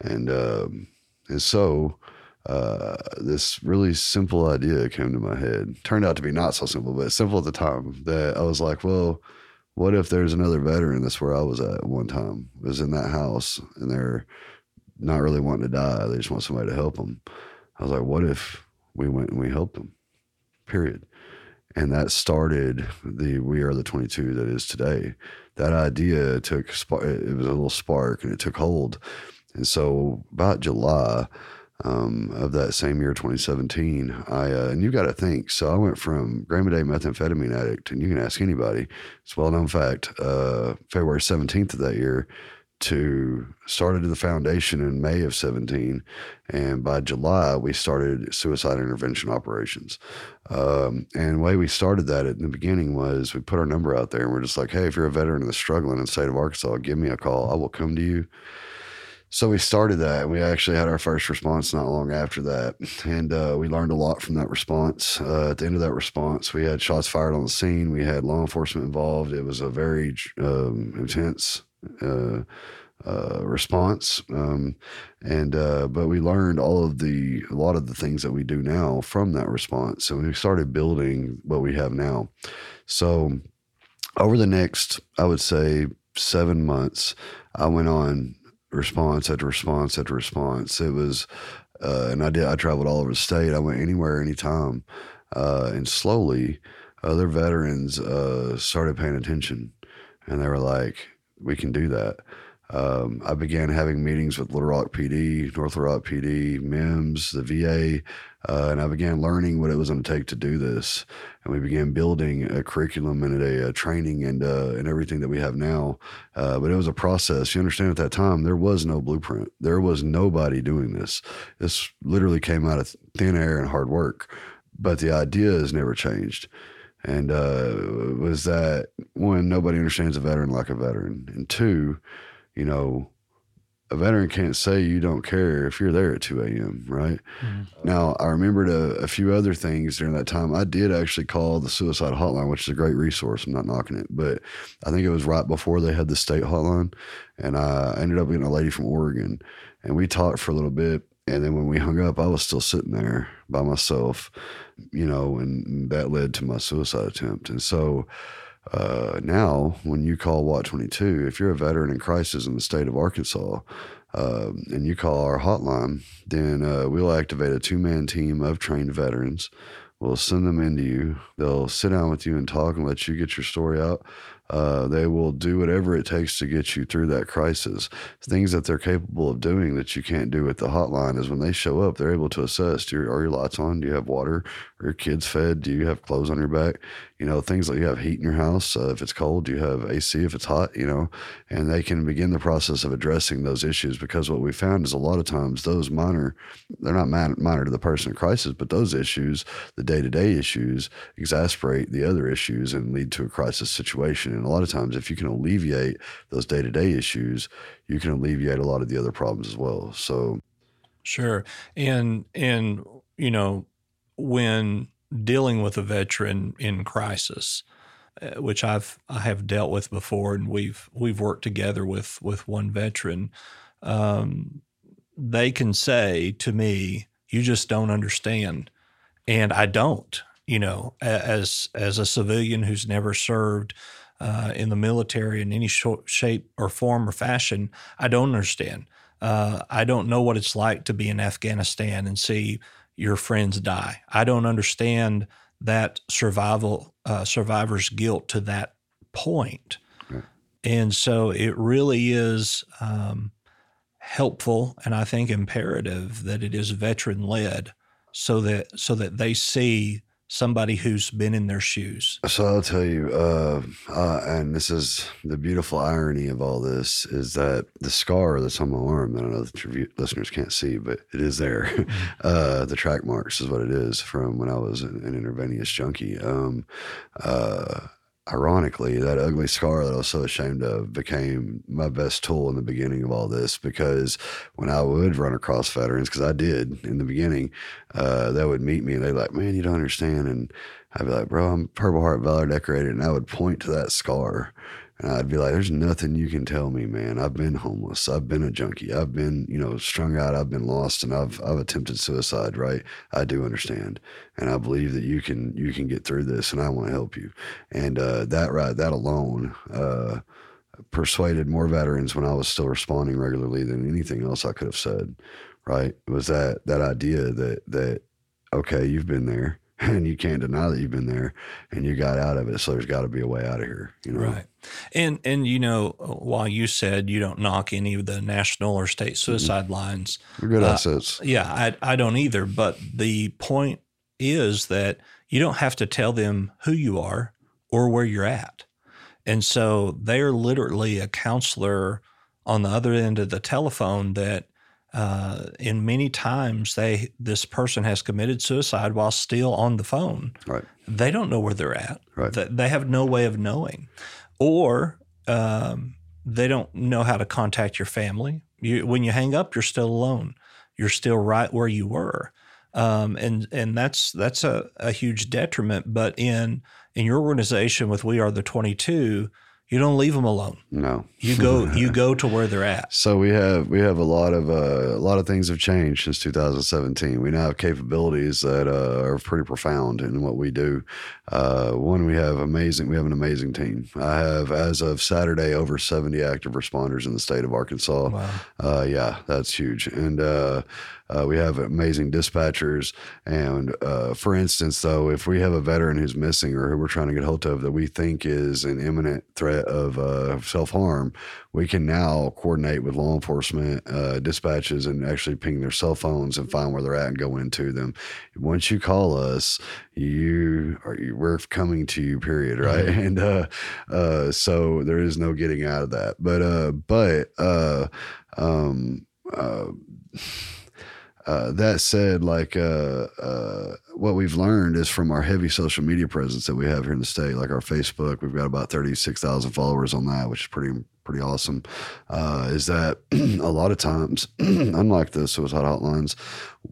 And, um, and so, uh, this really simple idea came to my head. Turned out to be not so simple, but simple at the time. That I was like, well, what if there's another veteran that's where I was at one time? Was in that house, and they're not really wanting to die. They just want somebody to help them. I was like, what if we went and we helped them? Period. And that started the We Are the 22 that is today. That idea took, it was a little spark and it took hold. And so about July, um, of that same year, 2017, I uh, and you got to think. So I went from Grandma Day methamphetamine addict, and you can ask anybody. It's a well known fact. Uh, February 17th of that year, to started the foundation in May of 17, and by July we started suicide intervention operations. Um, and the way we started that in the beginning was we put our number out there, and we're just like, hey, if you're a veteran that's struggling in the state of Arkansas, give me a call. I will come to you. So we started that. We actually had our first response not long after that, and uh, we learned a lot from that response. Uh, at the end of that response, we had shots fired on the scene. We had law enforcement involved. It was a very um, intense uh, uh, response, um, and uh, but we learned all of the a lot of the things that we do now from that response. So we started building what we have now. So over the next, I would say seven months, I went on response after response after response. It was, uh, and I did. I traveled all over the state. I went anywhere, anytime, uh, and slowly, other veterans uh, started paying attention, and they were like, "We can do that." Um, I began having meetings with Little Rock PD, North Little Rock PD, MEMS, the VA, uh, and I began learning what it was going to take to do this. And we began building a curriculum and a, a training and uh, and everything that we have now. Uh, but it was a process. You understand, at that time there was no blueprint. There was nobody doing this. This literally came out of thin air and hard work. But the idea has never changed and uh, was that one nobody understands a veteran like a veteran and two you know, a veteran can't say you don't care if you're there at 2 a.m., right? Mm-hmm. Now, I remembered a, a, few other things during that time. I did actually call the suicide hotline, which is a great resource. I'm not knocking it, but I think it was right before they had the state hotline. And I ended up getting a lady from Oregon, and we talked for a little bit. And then when we hung up, I was still sitting there by myself, you know, and that led to my suicide attempt. And so, uh, now, when you call WAT 22, if you're a veteran in crisis in the state of Arkansas uh, and you call our hotline, then uh, we'll activate a two man team of trained veterans. We'll send them into you. They'll sit down with you and talk and let you get your story out. Uh, they will do whatever it takes to get you through that crisis. Things that they're capable of doing that you can't do with the hotline is when they show up, they're able to assess: do are your lights on? Do you have water? Are your kids fed? Do you have clothes on your back? You know, things like you have heat in your house. Uh, if it's cold, you have AC if it's hot? You know, and they can begin the process of addressing those issues because what we found is a lot of times those minor, they're not minor to the person in crisis, but those issues, the day to day issues, exasperate the other issues and lead to a crisis situation. And a lot of times, if you can alleviate those day to day issues, you can alleviate a lot of the other problems as well. So, sure. And, and, you know, when dealing with a veteran in crisis, uh, which I've I have dealt with before, and we've we've worked together with with one veteran. Um, they can say to me, "You just don't understand," and I don't. You know, as as a civilian who's never served uh, in the military in any sh- shape or form or fashion, I don't understand. Uh, I don't know what it's like to be in Afghanistan and see your friends die. I don't understand that survival uh, survivor's guilt to that point. Right. And so it really is um, helpful and I think imperative that it is veteran led so that so that they see somebody who's been in their shoes? So I'll tell you, uh, uh, and this is the beautiful irony of all this is that the scar that's on my arm that I know that your listeners can't see, but it is there. Mm-hmm. Uh, the track marks is what it is from when I was an, an intravenous junkie. Um, uh, ironically, that ugly scar that I was so ashamed of became my best tool in the beginning of all this because when I would run across veterans, because I did in the beginning, uh, they would meet me and they'd be like, man, you don't understand. And I'd be like, bro, I'm Purple Heart Valor decorated. And I would point to that scar and I'd be like, there's nothing you can tell me, man. I've been homeless. I've been a junkie. I've been, you know, strung out. I've been lost and I've, I've attempted suicide, right? I do understand. And I believe that you can, you can get through this and I want to help you. And, uh, that, right, that alone, uh, persuaded more veterans when I was still responding regularly than anything else I could have said, right? It was that, that idea that, that, okay, you've been there and you can't deny that you've been there and you got out of it. So there's got to be a way out of here, you know? Right. And, and, you know, while you said you don't knock any of the national or state suicide mm-hmm. lines, they're good uh, assets. Yeah, I, I don't either. But the point is that you don't have to tell them who you are or where you're at. And so they're literally a counselor on the other end of the telephone that uh, in many times they this person has committed suicide while still on the phone. Right. They don't know where they're at. Right. They have no way of knowing, or um, they don't know how to contact your family. You, when you hang up, you're still alone. You're still right where you were, um, and and that's that's a, a huge detriment. But in in your organization with We Are the Twenty Two you don't leave them alone. No, you go you go to where they're at. So we have we have a lot of uh, a lot of things have changed since 2017. We now have capabilities that uh, are pretty profound in what we do. Uh, one, we have amazing we have an amazing team. I have as of Saturday over 70 active responders in the state of Arkansas. Wow. Uh, yeah, that's huge. And uh, we have amazing dispatchers. And uh, for instance, though, if we have a veteran who's missing or who we're trying to get hold of that we think is an imminent threat of uh, self harm, we can now coordinate with law enforcement uh, dispatches and actually ping their cell phones and find where they're at and go into them. Once you call us, you are we're coming to you. Period. Right. Mm-hmm. And uh, uh, so there is no getting out of that. But uh but uh um, uh, that said, like uh, uh, what we've learned is from our heavy social media presence that we have here in the state, like our Facebook, we've got about thirty six thousand followers on that, which is pretty pretty awesome. Uh, is that a lot of times, unlike the suicide hotlines,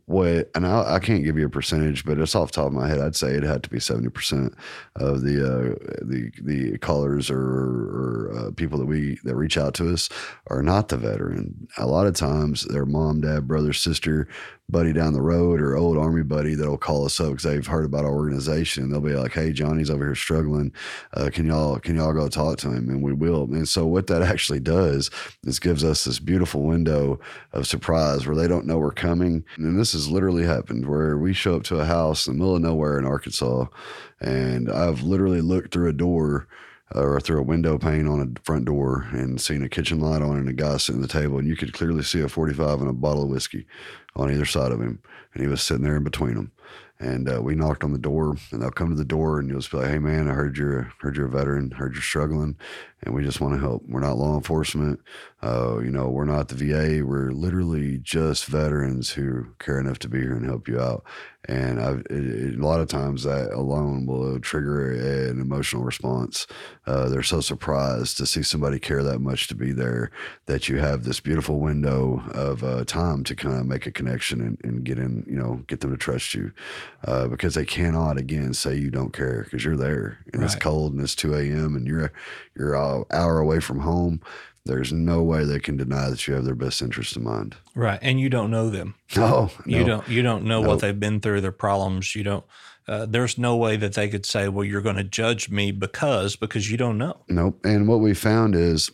what and I, I, can't give you a percentage, but it's off the top of my head. I'd say it had to be seventy percent of the uh, the the callers or, or uh, people that we that reach out to us are not the veteran. A lot of times, their mom, dad, brother, sister, buddy down the road or old army buddy that'll call us up because they've heard about our organization and they'll be like hey johnny's over here struggling uh, can y'all can y'all go talk to him and we will and so what that actually does is gives us this beautiful window of surprise where they don't know we're coming and this has literally happened where we show up to a house in the middle of nowhere in arkansas and i've literally looked through a door uh, or through a window pane on a front door and seen a kitchen light on and a guy sitting at the table and you could clearly see a 45 and a bottle of whiskey on either side of him and he was sitting there in between them and uh, we knocked on the door and they'll come to the door and you'll just be like hey man i heard you're heard you're a veteran heard you're struggling and we just want to help. We're not law enforcement uh, you know we're not the va we're literally just veterans who care enough to be here and help you out. And it, it, a lot of times that alone will trigger an emotional response. Uh, they're so surprised to see somebody care that much to be there that you have this beautiful window of uh, time to kind of make a connection and, and, get in, you know, get them to trust you uh, because they cannot again say you don't care because you're there and right. it's cold and it's 2 a.m. and you're you're an hour away from home there's no way they can deny that you have their best interest in mind. Right, and you don't know them. No, you no. don't. You don't know what they've been through, their problems. You don't. Uh, there's no way that they could say, "Well, you're going to judge me because," because you don't know. Nope. And what we found is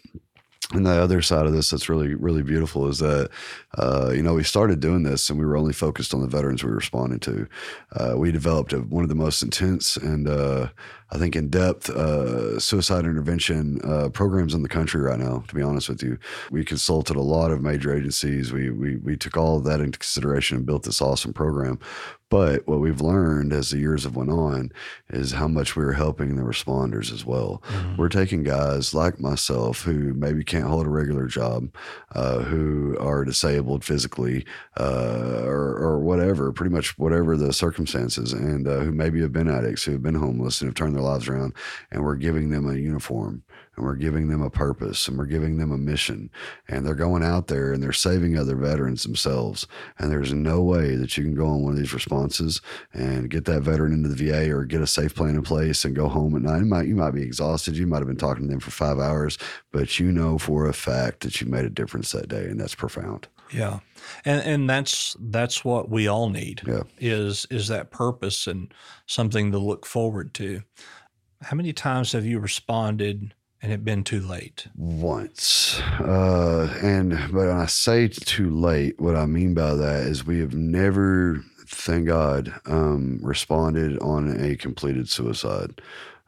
and the other side of this that's really really beautiful is that uh, you know we started doing this and we were only focused on the veterans we were responding to. Uh, we developed a, one of the most intense and uh, i think in depth uh, suicide intervention uh, programs in the country right now to be honest with you we consulted a lot of major agencies we, we, we took all of that into consideration and built this awesome program but what we've learned as the years have went on is how much we are helping the responders as well. Mm-hmm. We're taking guys like myself who maybe can't hold a regular job, uh, who are disabled physically, uh, or, or, whatever, pretty much whatever the circumstances, and uh, who maybe have been addicts, who have been homeless, and have turned their lives around, and we're giving them a uniform and we're giving them a purpose and we're giving them a mission and they're going out there and they're saving other veterans themselves. And there's no way that you can go on one of these responses and get that veteran into the VA or get a safe plan in place and go home at night. You might you might be exhausted. You might have been talking to them for 5 hours but you know for a fact that you made a difference that day and that's profound. Yeah. And and that's that's what we all need yeah. is is that purpose and something to look forward to. How many times have you responded and it been too late? Once. Uh, and but when I say too late, what I mean by that is we have never thank God, um, responded on a completed suicide.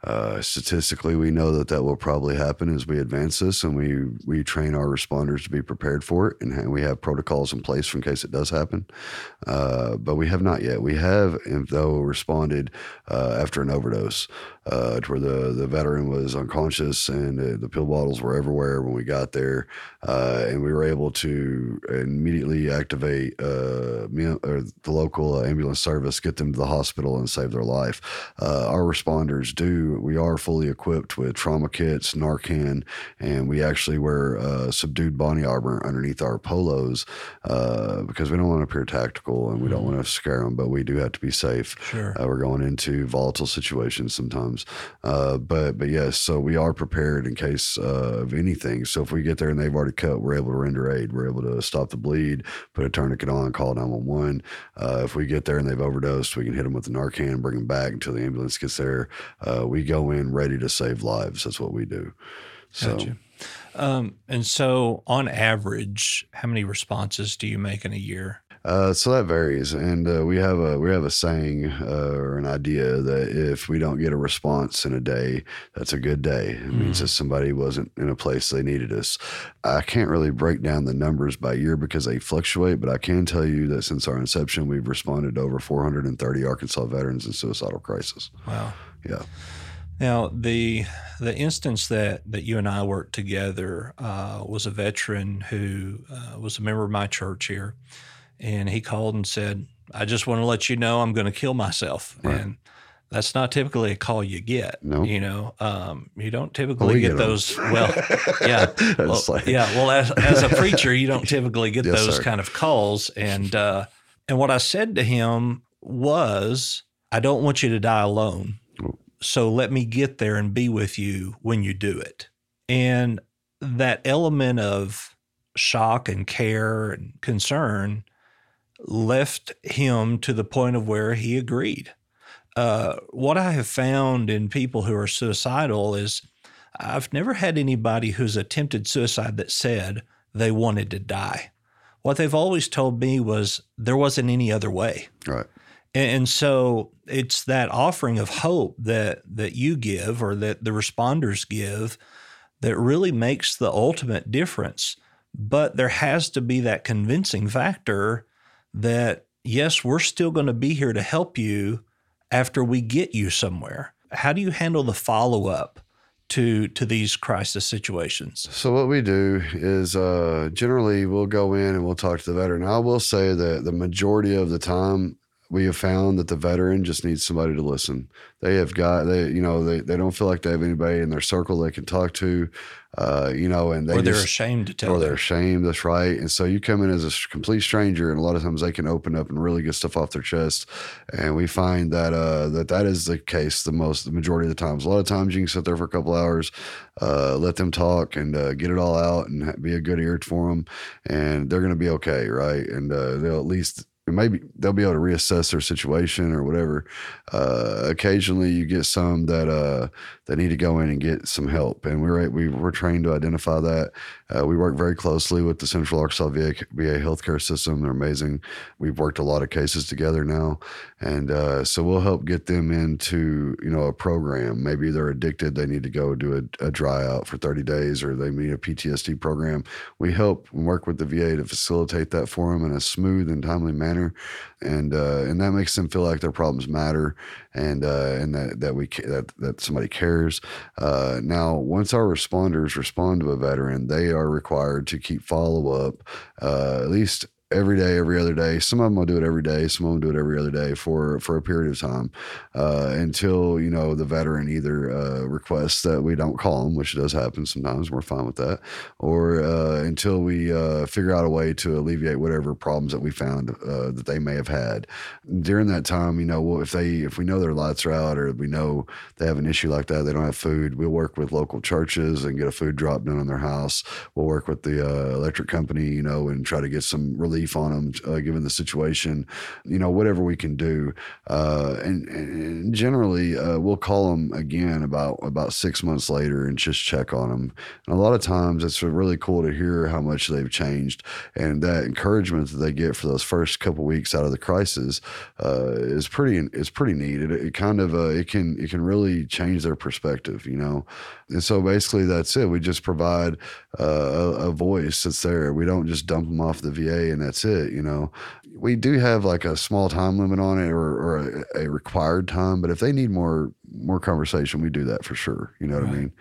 Uh, statistically, we know that that will probably happen as we advance this, and we we train our responders to be prepared for it, and we have protocols in place in case it does happen. Uh, but we have not yet. We have, though, responded uh, after an overdose uh, to where the, the veteran was unconscious and uh, the pill bottles were everywhere when we got there. Uh, and we were able to immediately activate uh, the local ambulance service, get them to the hospital, and save their life. Uh, our responders do, we are fully equipped with trauma kits, Narcan, and we actually wear uh, subdued body armor underneath our polos because we don't want to appear tactical and we don't mm-hmm. want to scare them, but we do have to be safe. Sure. we're going into volatile situations sometimes times. Uh, but but yes, so we are prepared in case uh, of anything. So if we get there and they've already cut, we're able to render aid. We're able to stop the bleed, put a tourniquet on, call 911. Uh, if we get there and they've overdosed, we can hit them with the Narcan, bring them back until the ambulance gets there. Uh, we go in ready to save lives. That's what we do. So. Gotcha. Um, and so, on average, how many responses do you make in a year? Uh, so that varies, and uh, we have a we have a saying uh, or an idea that if we don't get a response in a day, that's a good day. It mm. means that somebody wasn't in a place they needed us. I can't really break down the numbers by year because they fluctuate, but I can tell you that since our inception, we've responded to over 430 Arkansas veterans in suicidal crisis. Wow. Yeah. Now the the instance that that you and I worked together uh, was a veteran who uh, was a member of my church here and he called and said, "I just want to let you know I'm going to kill myself." Right. And that's not typically a call you get. No. You know, um, you don't typically get, get those. Well, yeah, well, like... yeah. Well, as, as a preacher, you don't typically get yes, those sir. kind of calls. And uh, and what I said to him was, I don't want you to die alone. So let me get there and be with you when you do it. And that element of shock and care and concern left him to the point of where he agreed. Uh, what I have found in people who are suicidal is I've never had anybody who's attempted suicide that said they wanted to die. What they've always told me was there wasn't any other way. Right. And so it's that offering of hope that that you give or that the responders give that really makes the ultimate difference. But there has to be that convincing factor that yes, we're still going to be here to help you after we get you somewhere. How do you handle the follow up to to these crisis situations? So what we do is uh, generally we'll go in and we'll talk to the veteran. I will say that the majority of the time we have found that the veteran just needs somebody to listen. They have got they you know they, they don't feel like they have anybody in their circle they can talk to, uh, you know, and they or they're just, ashamed to tell. Or they're ashamed. That's right. And so you come in as a complete stranger, and a lot of times they can open up and really get stuff off their chest. And we find that uh, that that is the case the most the majority of the times. A lot of times you can sit there for a couple hours, uh, let them talk and uh, get it all out, and be a good ear for them, and they're going to be okay, right? And uh, they'll at least maybe they'll be able to reassess their situation or whatever. Uh, occasionally, you get some that uh, that need to go in and get some help, and we're we, we're trained to identify that. Uh, we work very closely with the Central Arkansas VA, VA healthcare system. They're amazing. We've worked a lot of cases together now, and uh, so we'll help get them into you know a program. Maybe they're addicted; they need to go do a, a dry out for 30 days, or they need a PTSD program. We help work with the VA to facilitate that for them in a smooth and timely manner, and uh, and that makes them feel like their problems matter, and uh, and that that we that that somebody cares. Uh, now, once our responders respond to a veteran, they are required to keep follow up uh, at least every day, every other day. Some of them will do it every day. Some of them do it every other day for for a period of time uh, until you know the veteran either uh, requests that we don't call them, which does happen sometimes. We're fine with that, or uh, until we uh, figure out a way to alleviate whatever problems that we found uh, that they may have had during that time. You know, well, if they if we know their lights are out or we know they have an issue like that, they don't have food. We'll work with local churches and get a food drop done on their house. We'll work with the uh, electric company, you know, and try to get some really relief on them, uh, given the situation. You know, whatever we can do, uh, and, and, generally uh, we'll call them again about about six months later and just check on them. And a lot of times it's really cool to hear how much they've changed and that encouragement that they get for those first couple weeks out of the crisis uh, is pretty is pretty neat. It, it kind of uh, it can it can really change their perspective, you know. And so basically that's it. We just provide uh, a, a voice that's there. We don't just dump them off the VA and that's it, you know. We do have like a small time limit on it or, or a, a, required time, but if they need more more conversation, we do that for sure. You know what. I mean?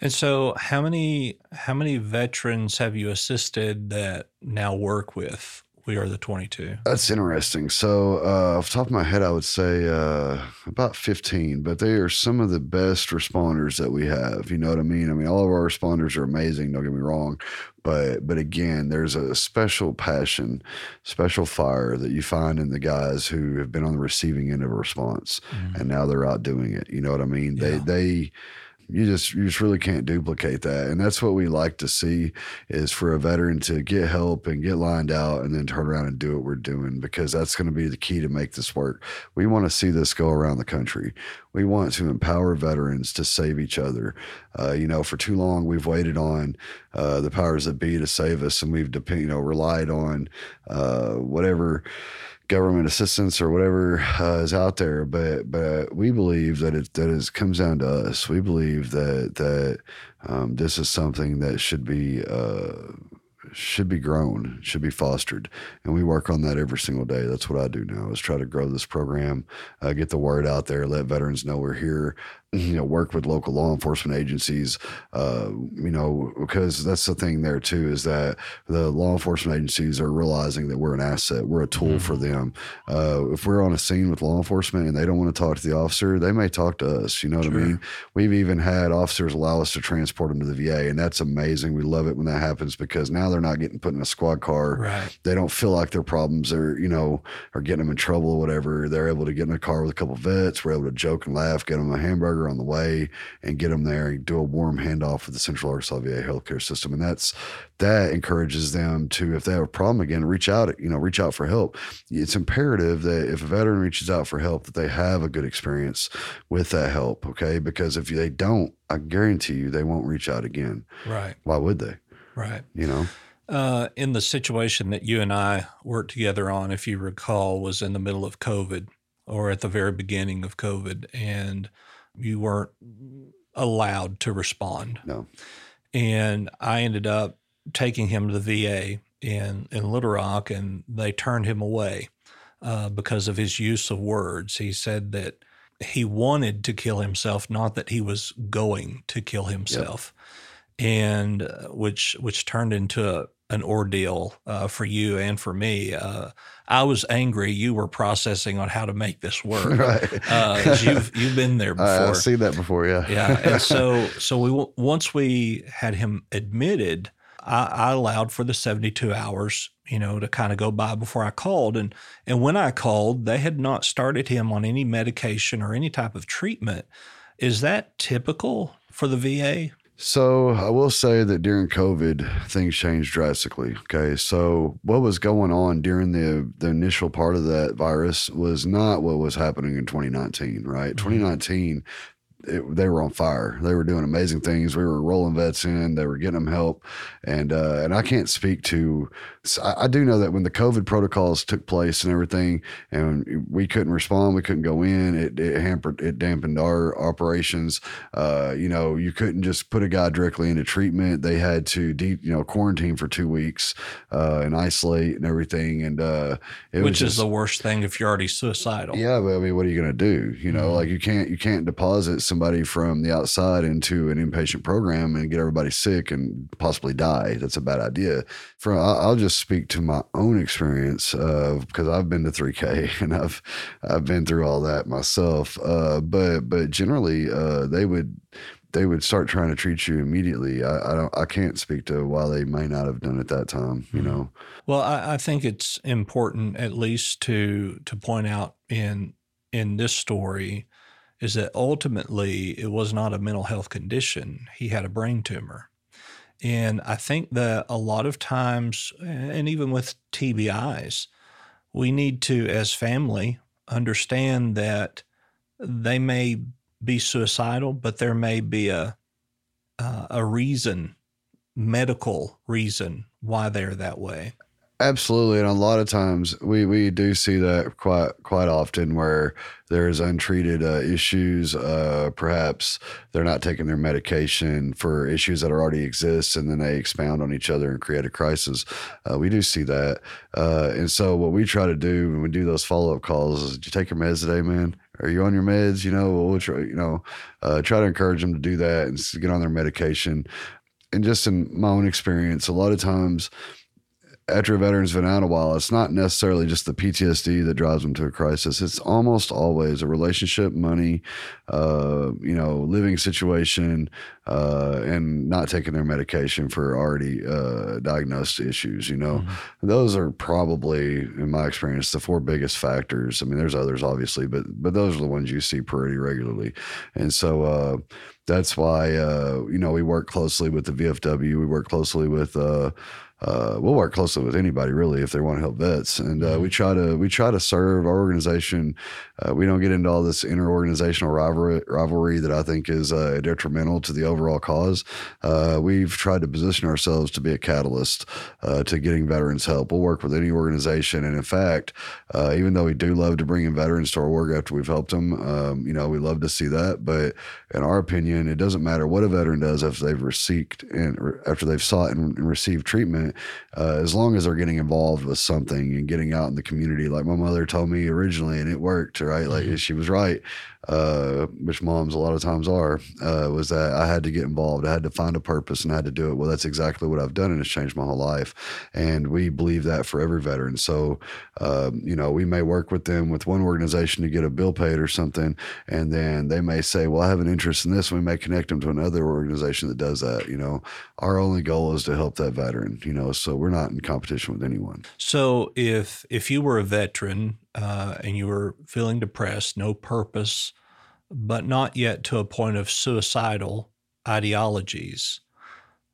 And so, how many how many veterans have you assisted that now work with We Are the Twenty Two? That's interesting. So, uh, off the top of my head, I would say uh, about fifteen. But they are some of the best responders that we have. You know what I mean? I mean, all of our responders are amazing. Don't get me wrong, but but again, there's a special passion, special fire that you find in the guys who have been on the receiving end of a response, mm-hmm. and now they're out doing it. You know what I mean? Yeah. They they you just you just really can't duplicate that. And that's what we like to see is for a veteran to get help and get lined out and then turn around and do what we're doing because that's going to be the key to make this work. We want to see this go around the country. We want to empower veterans to save each other. Uh, you know for too long we've waited on uh, the powers that be to save us and we've depend, you know relied on uh, whatever government assistance or whatever uh, is out there. But but we believe that it that it comes down to us. We believe that that um, this is something that should be. Uh, should be grown, should be fostered, and we work on that every single day. That's what I do now: is try to grow this program, uh, get the word out there, let veterans know we're here, you know work with local law enforcement agencies uh, you know because that's the thing there too is that the law enforcement agencies are realizing that we're an asset we're a tool mm-hmm. for them uh, if we're on a scene with law enforcement and they don't want to talk to the officer they may talk to us you know what sure. i mean we've even had officers allow us to transport them to the va and that's amazing we love it when that happens because now they're not getting put in a squad car right. they don't feel like their problems are you know are getting them in trouble or whatever they're able to get in a car with a couple vets we're able to joke and laugh get them a hamburger on the way and get them there and do a warm handoff with the Central Arkansas VA healthcare system. And that's that encourages them to, if they have a problem again, reach out, you know, reach out for help. It's imperative that if a veteran reaches out for help, that they have a good experience with that help. Okay. Because if they don't, I guarantee you they won't reach out again. Right. Why would they? Right. You know? Uh, in the situation that you and I worked together on, if you recall, was in the middle of COVID or at the very beginning of COVID. And you weren't allowed to respond. No. And I ended up taking him to the VA in, in Little Rock, and they turned him away uh, because of his use of words. He said that he wanted to kill himself, not that he was going to kill himself. Yep. And uh, which which turned into an ordeal uh, for you and for me. Uh, I was angry. You were processing on how to make this work. right. Uh, you've you've been there before. I've seen that before. Yeah. yeah. And so so we once we had him admitted, I, I allowed for the seventy two hours. You know, to kind of go by before I called, and and when I called, they had not started him on any medication or any type of treatment. Is that typical for the VA? So I will say that during COVID, things changed drastically. Okay, so what was going on during the the initial part of that virus was not what was happening in 2019. Right, mm-hmm. 2019 it, they were on fire. They were doing amazing things. We were rolling vets in. They were getting them help, and uh, and I can't speak to. I, I, do know that when the COVID protocols took place and everything, and we couldn't respond, we couldn't go in. It, it hampered, it dampened our operations. Uh, you know, you couldn't just put a guy directly into treatment. They had to, deep, you know, quarantine for two weeks uh, and isolate and everything. And uh, which is the worst thing if you're already suicidal. Yeah, but I mean, what are you going to do? You know, mm-hmm. like you can't you can't deposit somebody from the outside into an inpatient program and get everybody sick and possibly die. That's a bad idea. For I'll just speak to my own experience uh, because I've been to 3K and I've I've been through all that myself. Uh, but but generally, uh, they would they would start trying to treat you immediately. I, I, don't. I can't speak to why they may not have done it that time. You mm-hmm. know. Well, I, I, think it's important, at least, to to point out in in this story is that ultimately it was not a mental health condition. He had a brain tumor. And I think that a lot of times, and even with TBIs, we need to, as family, understand that they may be suicidal, but there may be a uh, a reason, medical reason why they're that way. Absolutely, and a lot of times we we do see that quite quite often where there's untreated uh, issues. Uh, perhaps they're not taking their medication for issues that already exist, and then they expound on each other and create a crisis. Uh, we do see that, uh, and so what we try to do when we do those follow up calls is, "Did you take your meds today, man? Are you on your meds? You know, we'll try, you know, uh, try to encourage them to do that and get on their medication." And just in my own experience, a lot of times after veterans veteran's been out a while, it's not necessarily just the PTSD that drives them to a crisis. It's almost always a relationship, money, uh, you know, living situation, uh, and not taking their medication for already uh, diagnosed issues. You know, mm-hmm. those are probably, in my experience, the four biggest factors. I mean, there's others obviously, but but those are the ones you see pretty regularly, and so uh, that's why uh, you know we work closely with the VFW. We work closely with uh, we'll work closely with anybody really if they want to help vets, and uh, we mm-hmm. try to we try to serve our organization. Uh, we don't get into all this interorganizational rivalry, rivalry that I think is uh, detrimental to the overall cause. Uh, we've tried to position ourselves to be a catalyst uh, to getting veterans help. We'll work with any organization, and in fact, even though we do love to bring in veterans to our work after we've helped them, um, you know, we love to see that. But in our opinion, it doesn't matter what a veteran does after they've received and after they've sought and received treatment uh, as long as they're getting involved with something and getting out in the community. Like my mother told me originally, and it worked, right? Like mm-hmm. she was right uh, which moms a lot of times are, uh, was that I had to get involved. I had to find a purpose and I had to do it. Well, that's exactly what I've done, and it's changed my whole life. And we believe that for every veteran. So, um, you know, we may work with them with one organization to get a bill paid or something, and then they may say, "Well, I have an interest in this." We may connect them to another organization that does that. You know, our only goal is to help that veteran. You know, so we're not in competition with anyone. So, if if you were a veteran uh, and you were feeling depressed, no purpose, but not yet to a point of suicidal ideologies,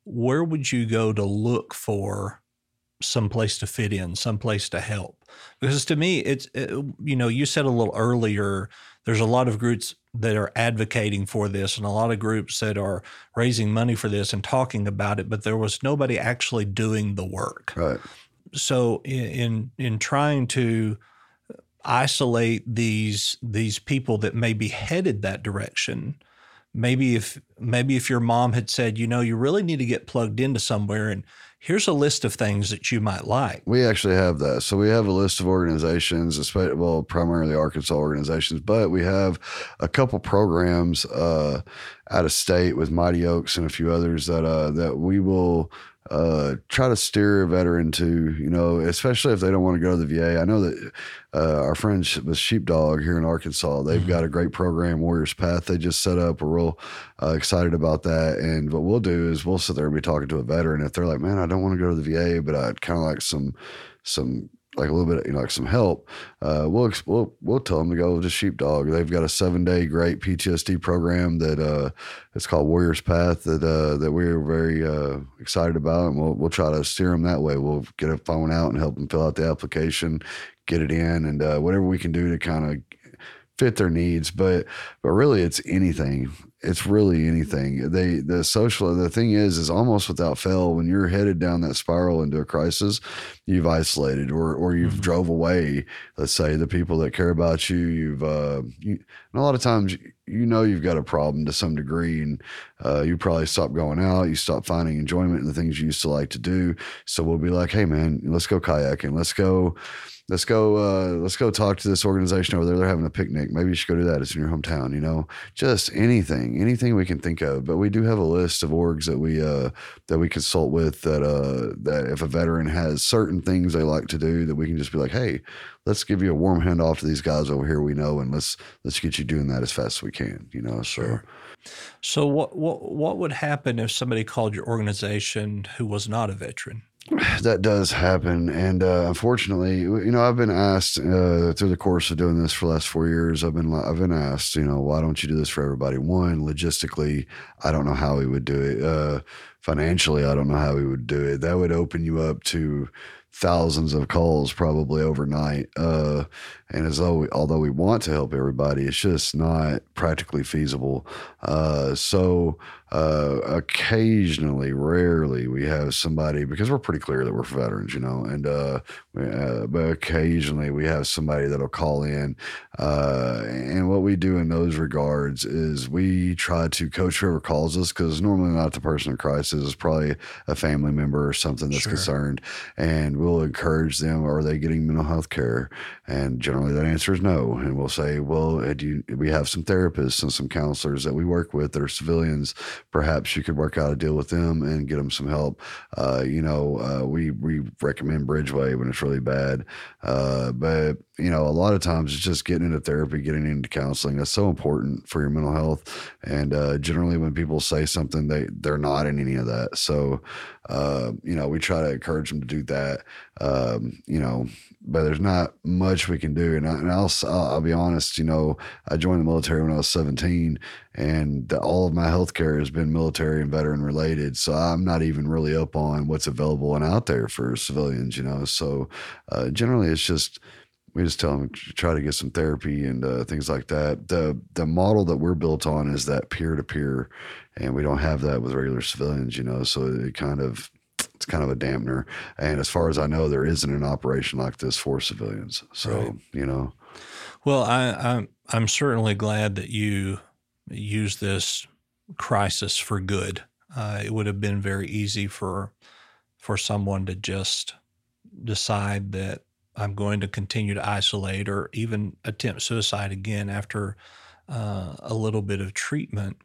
where would you go to look for some place to fit in, some place to help? Because to me, it's, it, you know, you said a little earlier, there's a lot of groups that are advocating for this and a lot of groups that are raising money for this and talking about it, but there was nobody actually doing the work. Right. So in, in, in trying to, isolate these these people that may be headed that direction. Maybe if maybe if your mom had said you know you really need to get plugged into somewhere and here's a list of things that you might like. We actually have that. So we have a list of organizations well primarily arkansas organizations but we have a couple programs uh, out of state with mighty oaks and a few others that uh, that we will uh, try to steer a veteran to, you know, especially if they don't want to go to the VA. I know that uh, our friends with Sheepdog here in Arkansas, they've mm-hmm. got a great program, Warriors Path. They just set up. We're real uh, excited about that. And what we'll do is we'll sit there and be talking to a veteran. If they're like, man, I don't want to go to the VA, but I'd kind of like some some like a little bit, you know, like some help, uh, we'll, we'll we'll tell them to go to Sheepdog. They've got a seven day great PTSD program that uh, it's called Warriors Path that uh, that we're very uh, excited about, and we'll we'll try to steer them that way. We'll get a phone out and help them fill out the application, get it in, and uh, whatever we can do to kind of fit their needs. But but really, it's anything it's really anything. They the social the thing is is almost without fail when you're headed down that spiral into a crisis, you've isolated or or you've mm-hmm. drove away. Let's say the people that care about you. You've uh, you, and a lot of times you know you've got a problem to some degree, and uh, you probably stop going out. You stop finding enjoyment in the things you used to like to do. So we'll be like, hey man, let's go kayaking. Let's go let's go uh, let's go talk to this organization over there they're having a picnic maybe you should go do that it's in your hometown you know just anything anything we can think of but we do have a list of orgs that we uh, that we consult with that uh, that if a veteran has certain things they like to do that we can just be like hey let's give you a warm handoff to these guys over here we know and let's let's get you doing that as fast as we can you know so sure. so what what what would happen if somebody called your organization who was not a veteran that does happen, and uh, unfortunately, you know, I've been asked uh, through the course of doing this for the last four years. I've been I've been asked, you know, why don't you do this for everybody? One, logistically, I don't know how we would do it. Uh, financially, I don't know how we would do it. That would open you up to thousands of calls probably overnight. Uh, and as though we, although we want to help everybody, it's just not practically feasible. Uh, so uh, occasionally, rarely, we have somebody because we're pretty clear that we're veterans, you know, and uh, uh, but occasionally we have somebody that'll call in. Uh, and what we do in those regards is we try to coach whoever calls us because normally not the person in crisis, it's probably a family member or something that's sure. concerned, and we'll encourage them. Are they getting mental health care? And generally, that answer is no. And we'll say, well, you, we have some therapists and some counselors that we work with that are civilians. Perhaps you could work out a deal with them and get them some help. Uh, you know, uh, we we recommend Bridgeway when it's really bad. Uh, but you know, a lot of times it's just getting into therapy, getting into counseling. That's so important for your mental health. And uh, generally, when people say something, they they're not in any of that. So, uh, you know, we try to encourage them to do that. Um, you know, but there's not much we can do. And, I, and I'll, be honest. You know, I joined the military when I was 17, and the, all of my health care has been military and veteran related. So I'm not even really up on what's available and out there for civilians. You know, so uh, generally it's just we just tell them to try to get some therapy and uh, things like that. The the model that we're built on is that peer to peer, and we don't have that with regular civilians, you know. So it kind of it's kind of a dampener. And as far as I know, there isn't an operation like this for civilians. So right. you know. Well, I, I'm I'm certainly glad that you use this crisis for good. Uh, it would have been very easy for for someone to just decide that I'm going to continue to isolate or even attempt suicide again after uh, a little bit of treatment.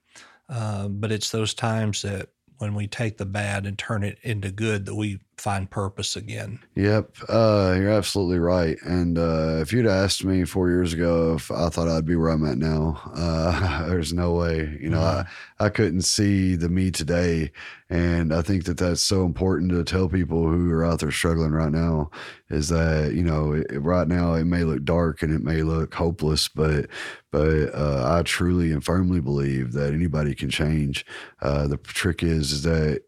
Uh, but it's those times that when we take the bad and turn it into good that we find purpose again. Yep, uh, you're absolutely right. And uh, if you'd asked me four years ago if I thought I'd be where I'm at now, uh, there's no way. You know, mm-hmm. I, I couldn't see the me today. And I think that that's so important to tell people who are out there struggling right now is that, you know, it, right now it may look dark and it may look hopeless, but but uh, I truly and firmly believe that anybody can change. Uh, the trick is, is that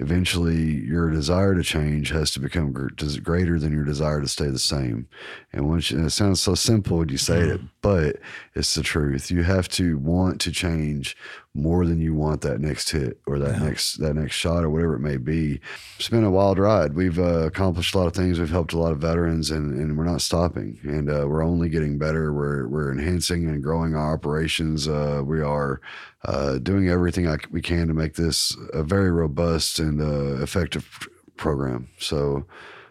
eventually your desire to change has to become greater than your desire to stay the same. And once you, and it sounds so simple when you say mm. it, but it's the truth. You have to want to change more than you want that next hit or that yeah. next that next shot or whatever it may be. It's been a wild ride. We've uh, accomplished a lot of things. We've helped a lot of veterans, and, and we're not stopping. And uh, we're only getting better. We're we're enhancing and growing our operations. Uh, we are uh, doing everything I, we can to make this a very robust and uh, effective program. So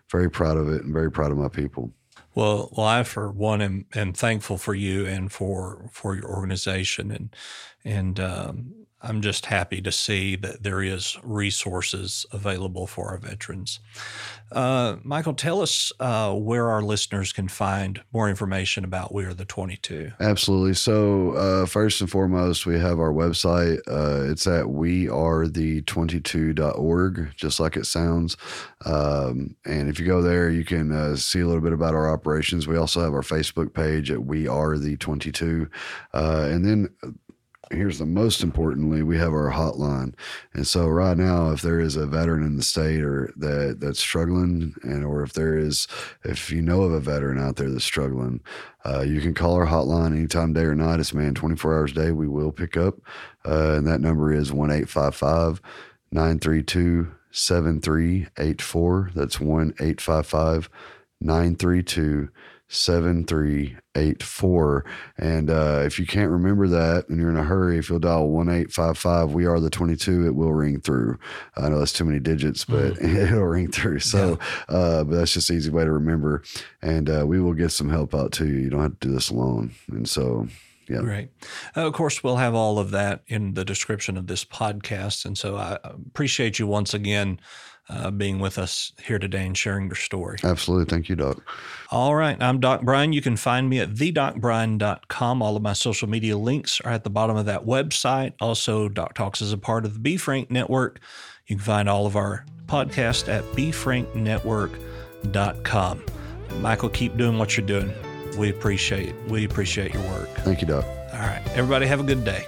very proud of it and very proud of my people. Well, well, I for one am, am thankful for you and for for your organization, and and um, I'm just happy to see that there is resources available for our veterans. Uh, Michael, tell us uh, where our listeners can find more information about We Are the 22. Absolutely. So, uh, first and foremost, we have our website. Uh, it's at wearethe22.org, just like it sounds. Um, and if you go there, you can uh, see a little bit about our operations. We also have our Facebook page at We Are the 22. Uh, and then here's the most importantly, we have our hotline. And so right now, if there is a veteran in the state or that that's struggling, and or if there is, if you know of a veteran out there that's struggling, uh, you can call our hotline anytime, day or night. It's man 24 hours a day. We will pick up, uh, and that number is one eight five five nine three two seven three eight four. That's one eight five five nine three two. 7384. And uh, if you can't remember that and you're in a hurry, if you'll dial 1855, we are the 22, it will ring through. I know that's too many digits, but mm. it'll ring through. So, yeah. uh, but that's just an easy way to remember. And uh, we will get some help out to you. You don't have to do this alone. And so, yeah. Right. Uh, of course, we'll have all of that in the description of this podcast. And so I appreciate you once again uh, being with us here today and sharing your story. Absolutely. Thank you, Doc. All right. I'm Doc Bryan. You can find me at thedocbryan.com. All of my social media links are at the bottom of that website. Also, Doc Talks is a part of the Be Frank Network. You can find all of our podcasts at befranknetwork.com. Michael, keep doing what you're doing. We appreciate it. we appreciate your work. Thank you, Doc. All right. Everybody have a good day.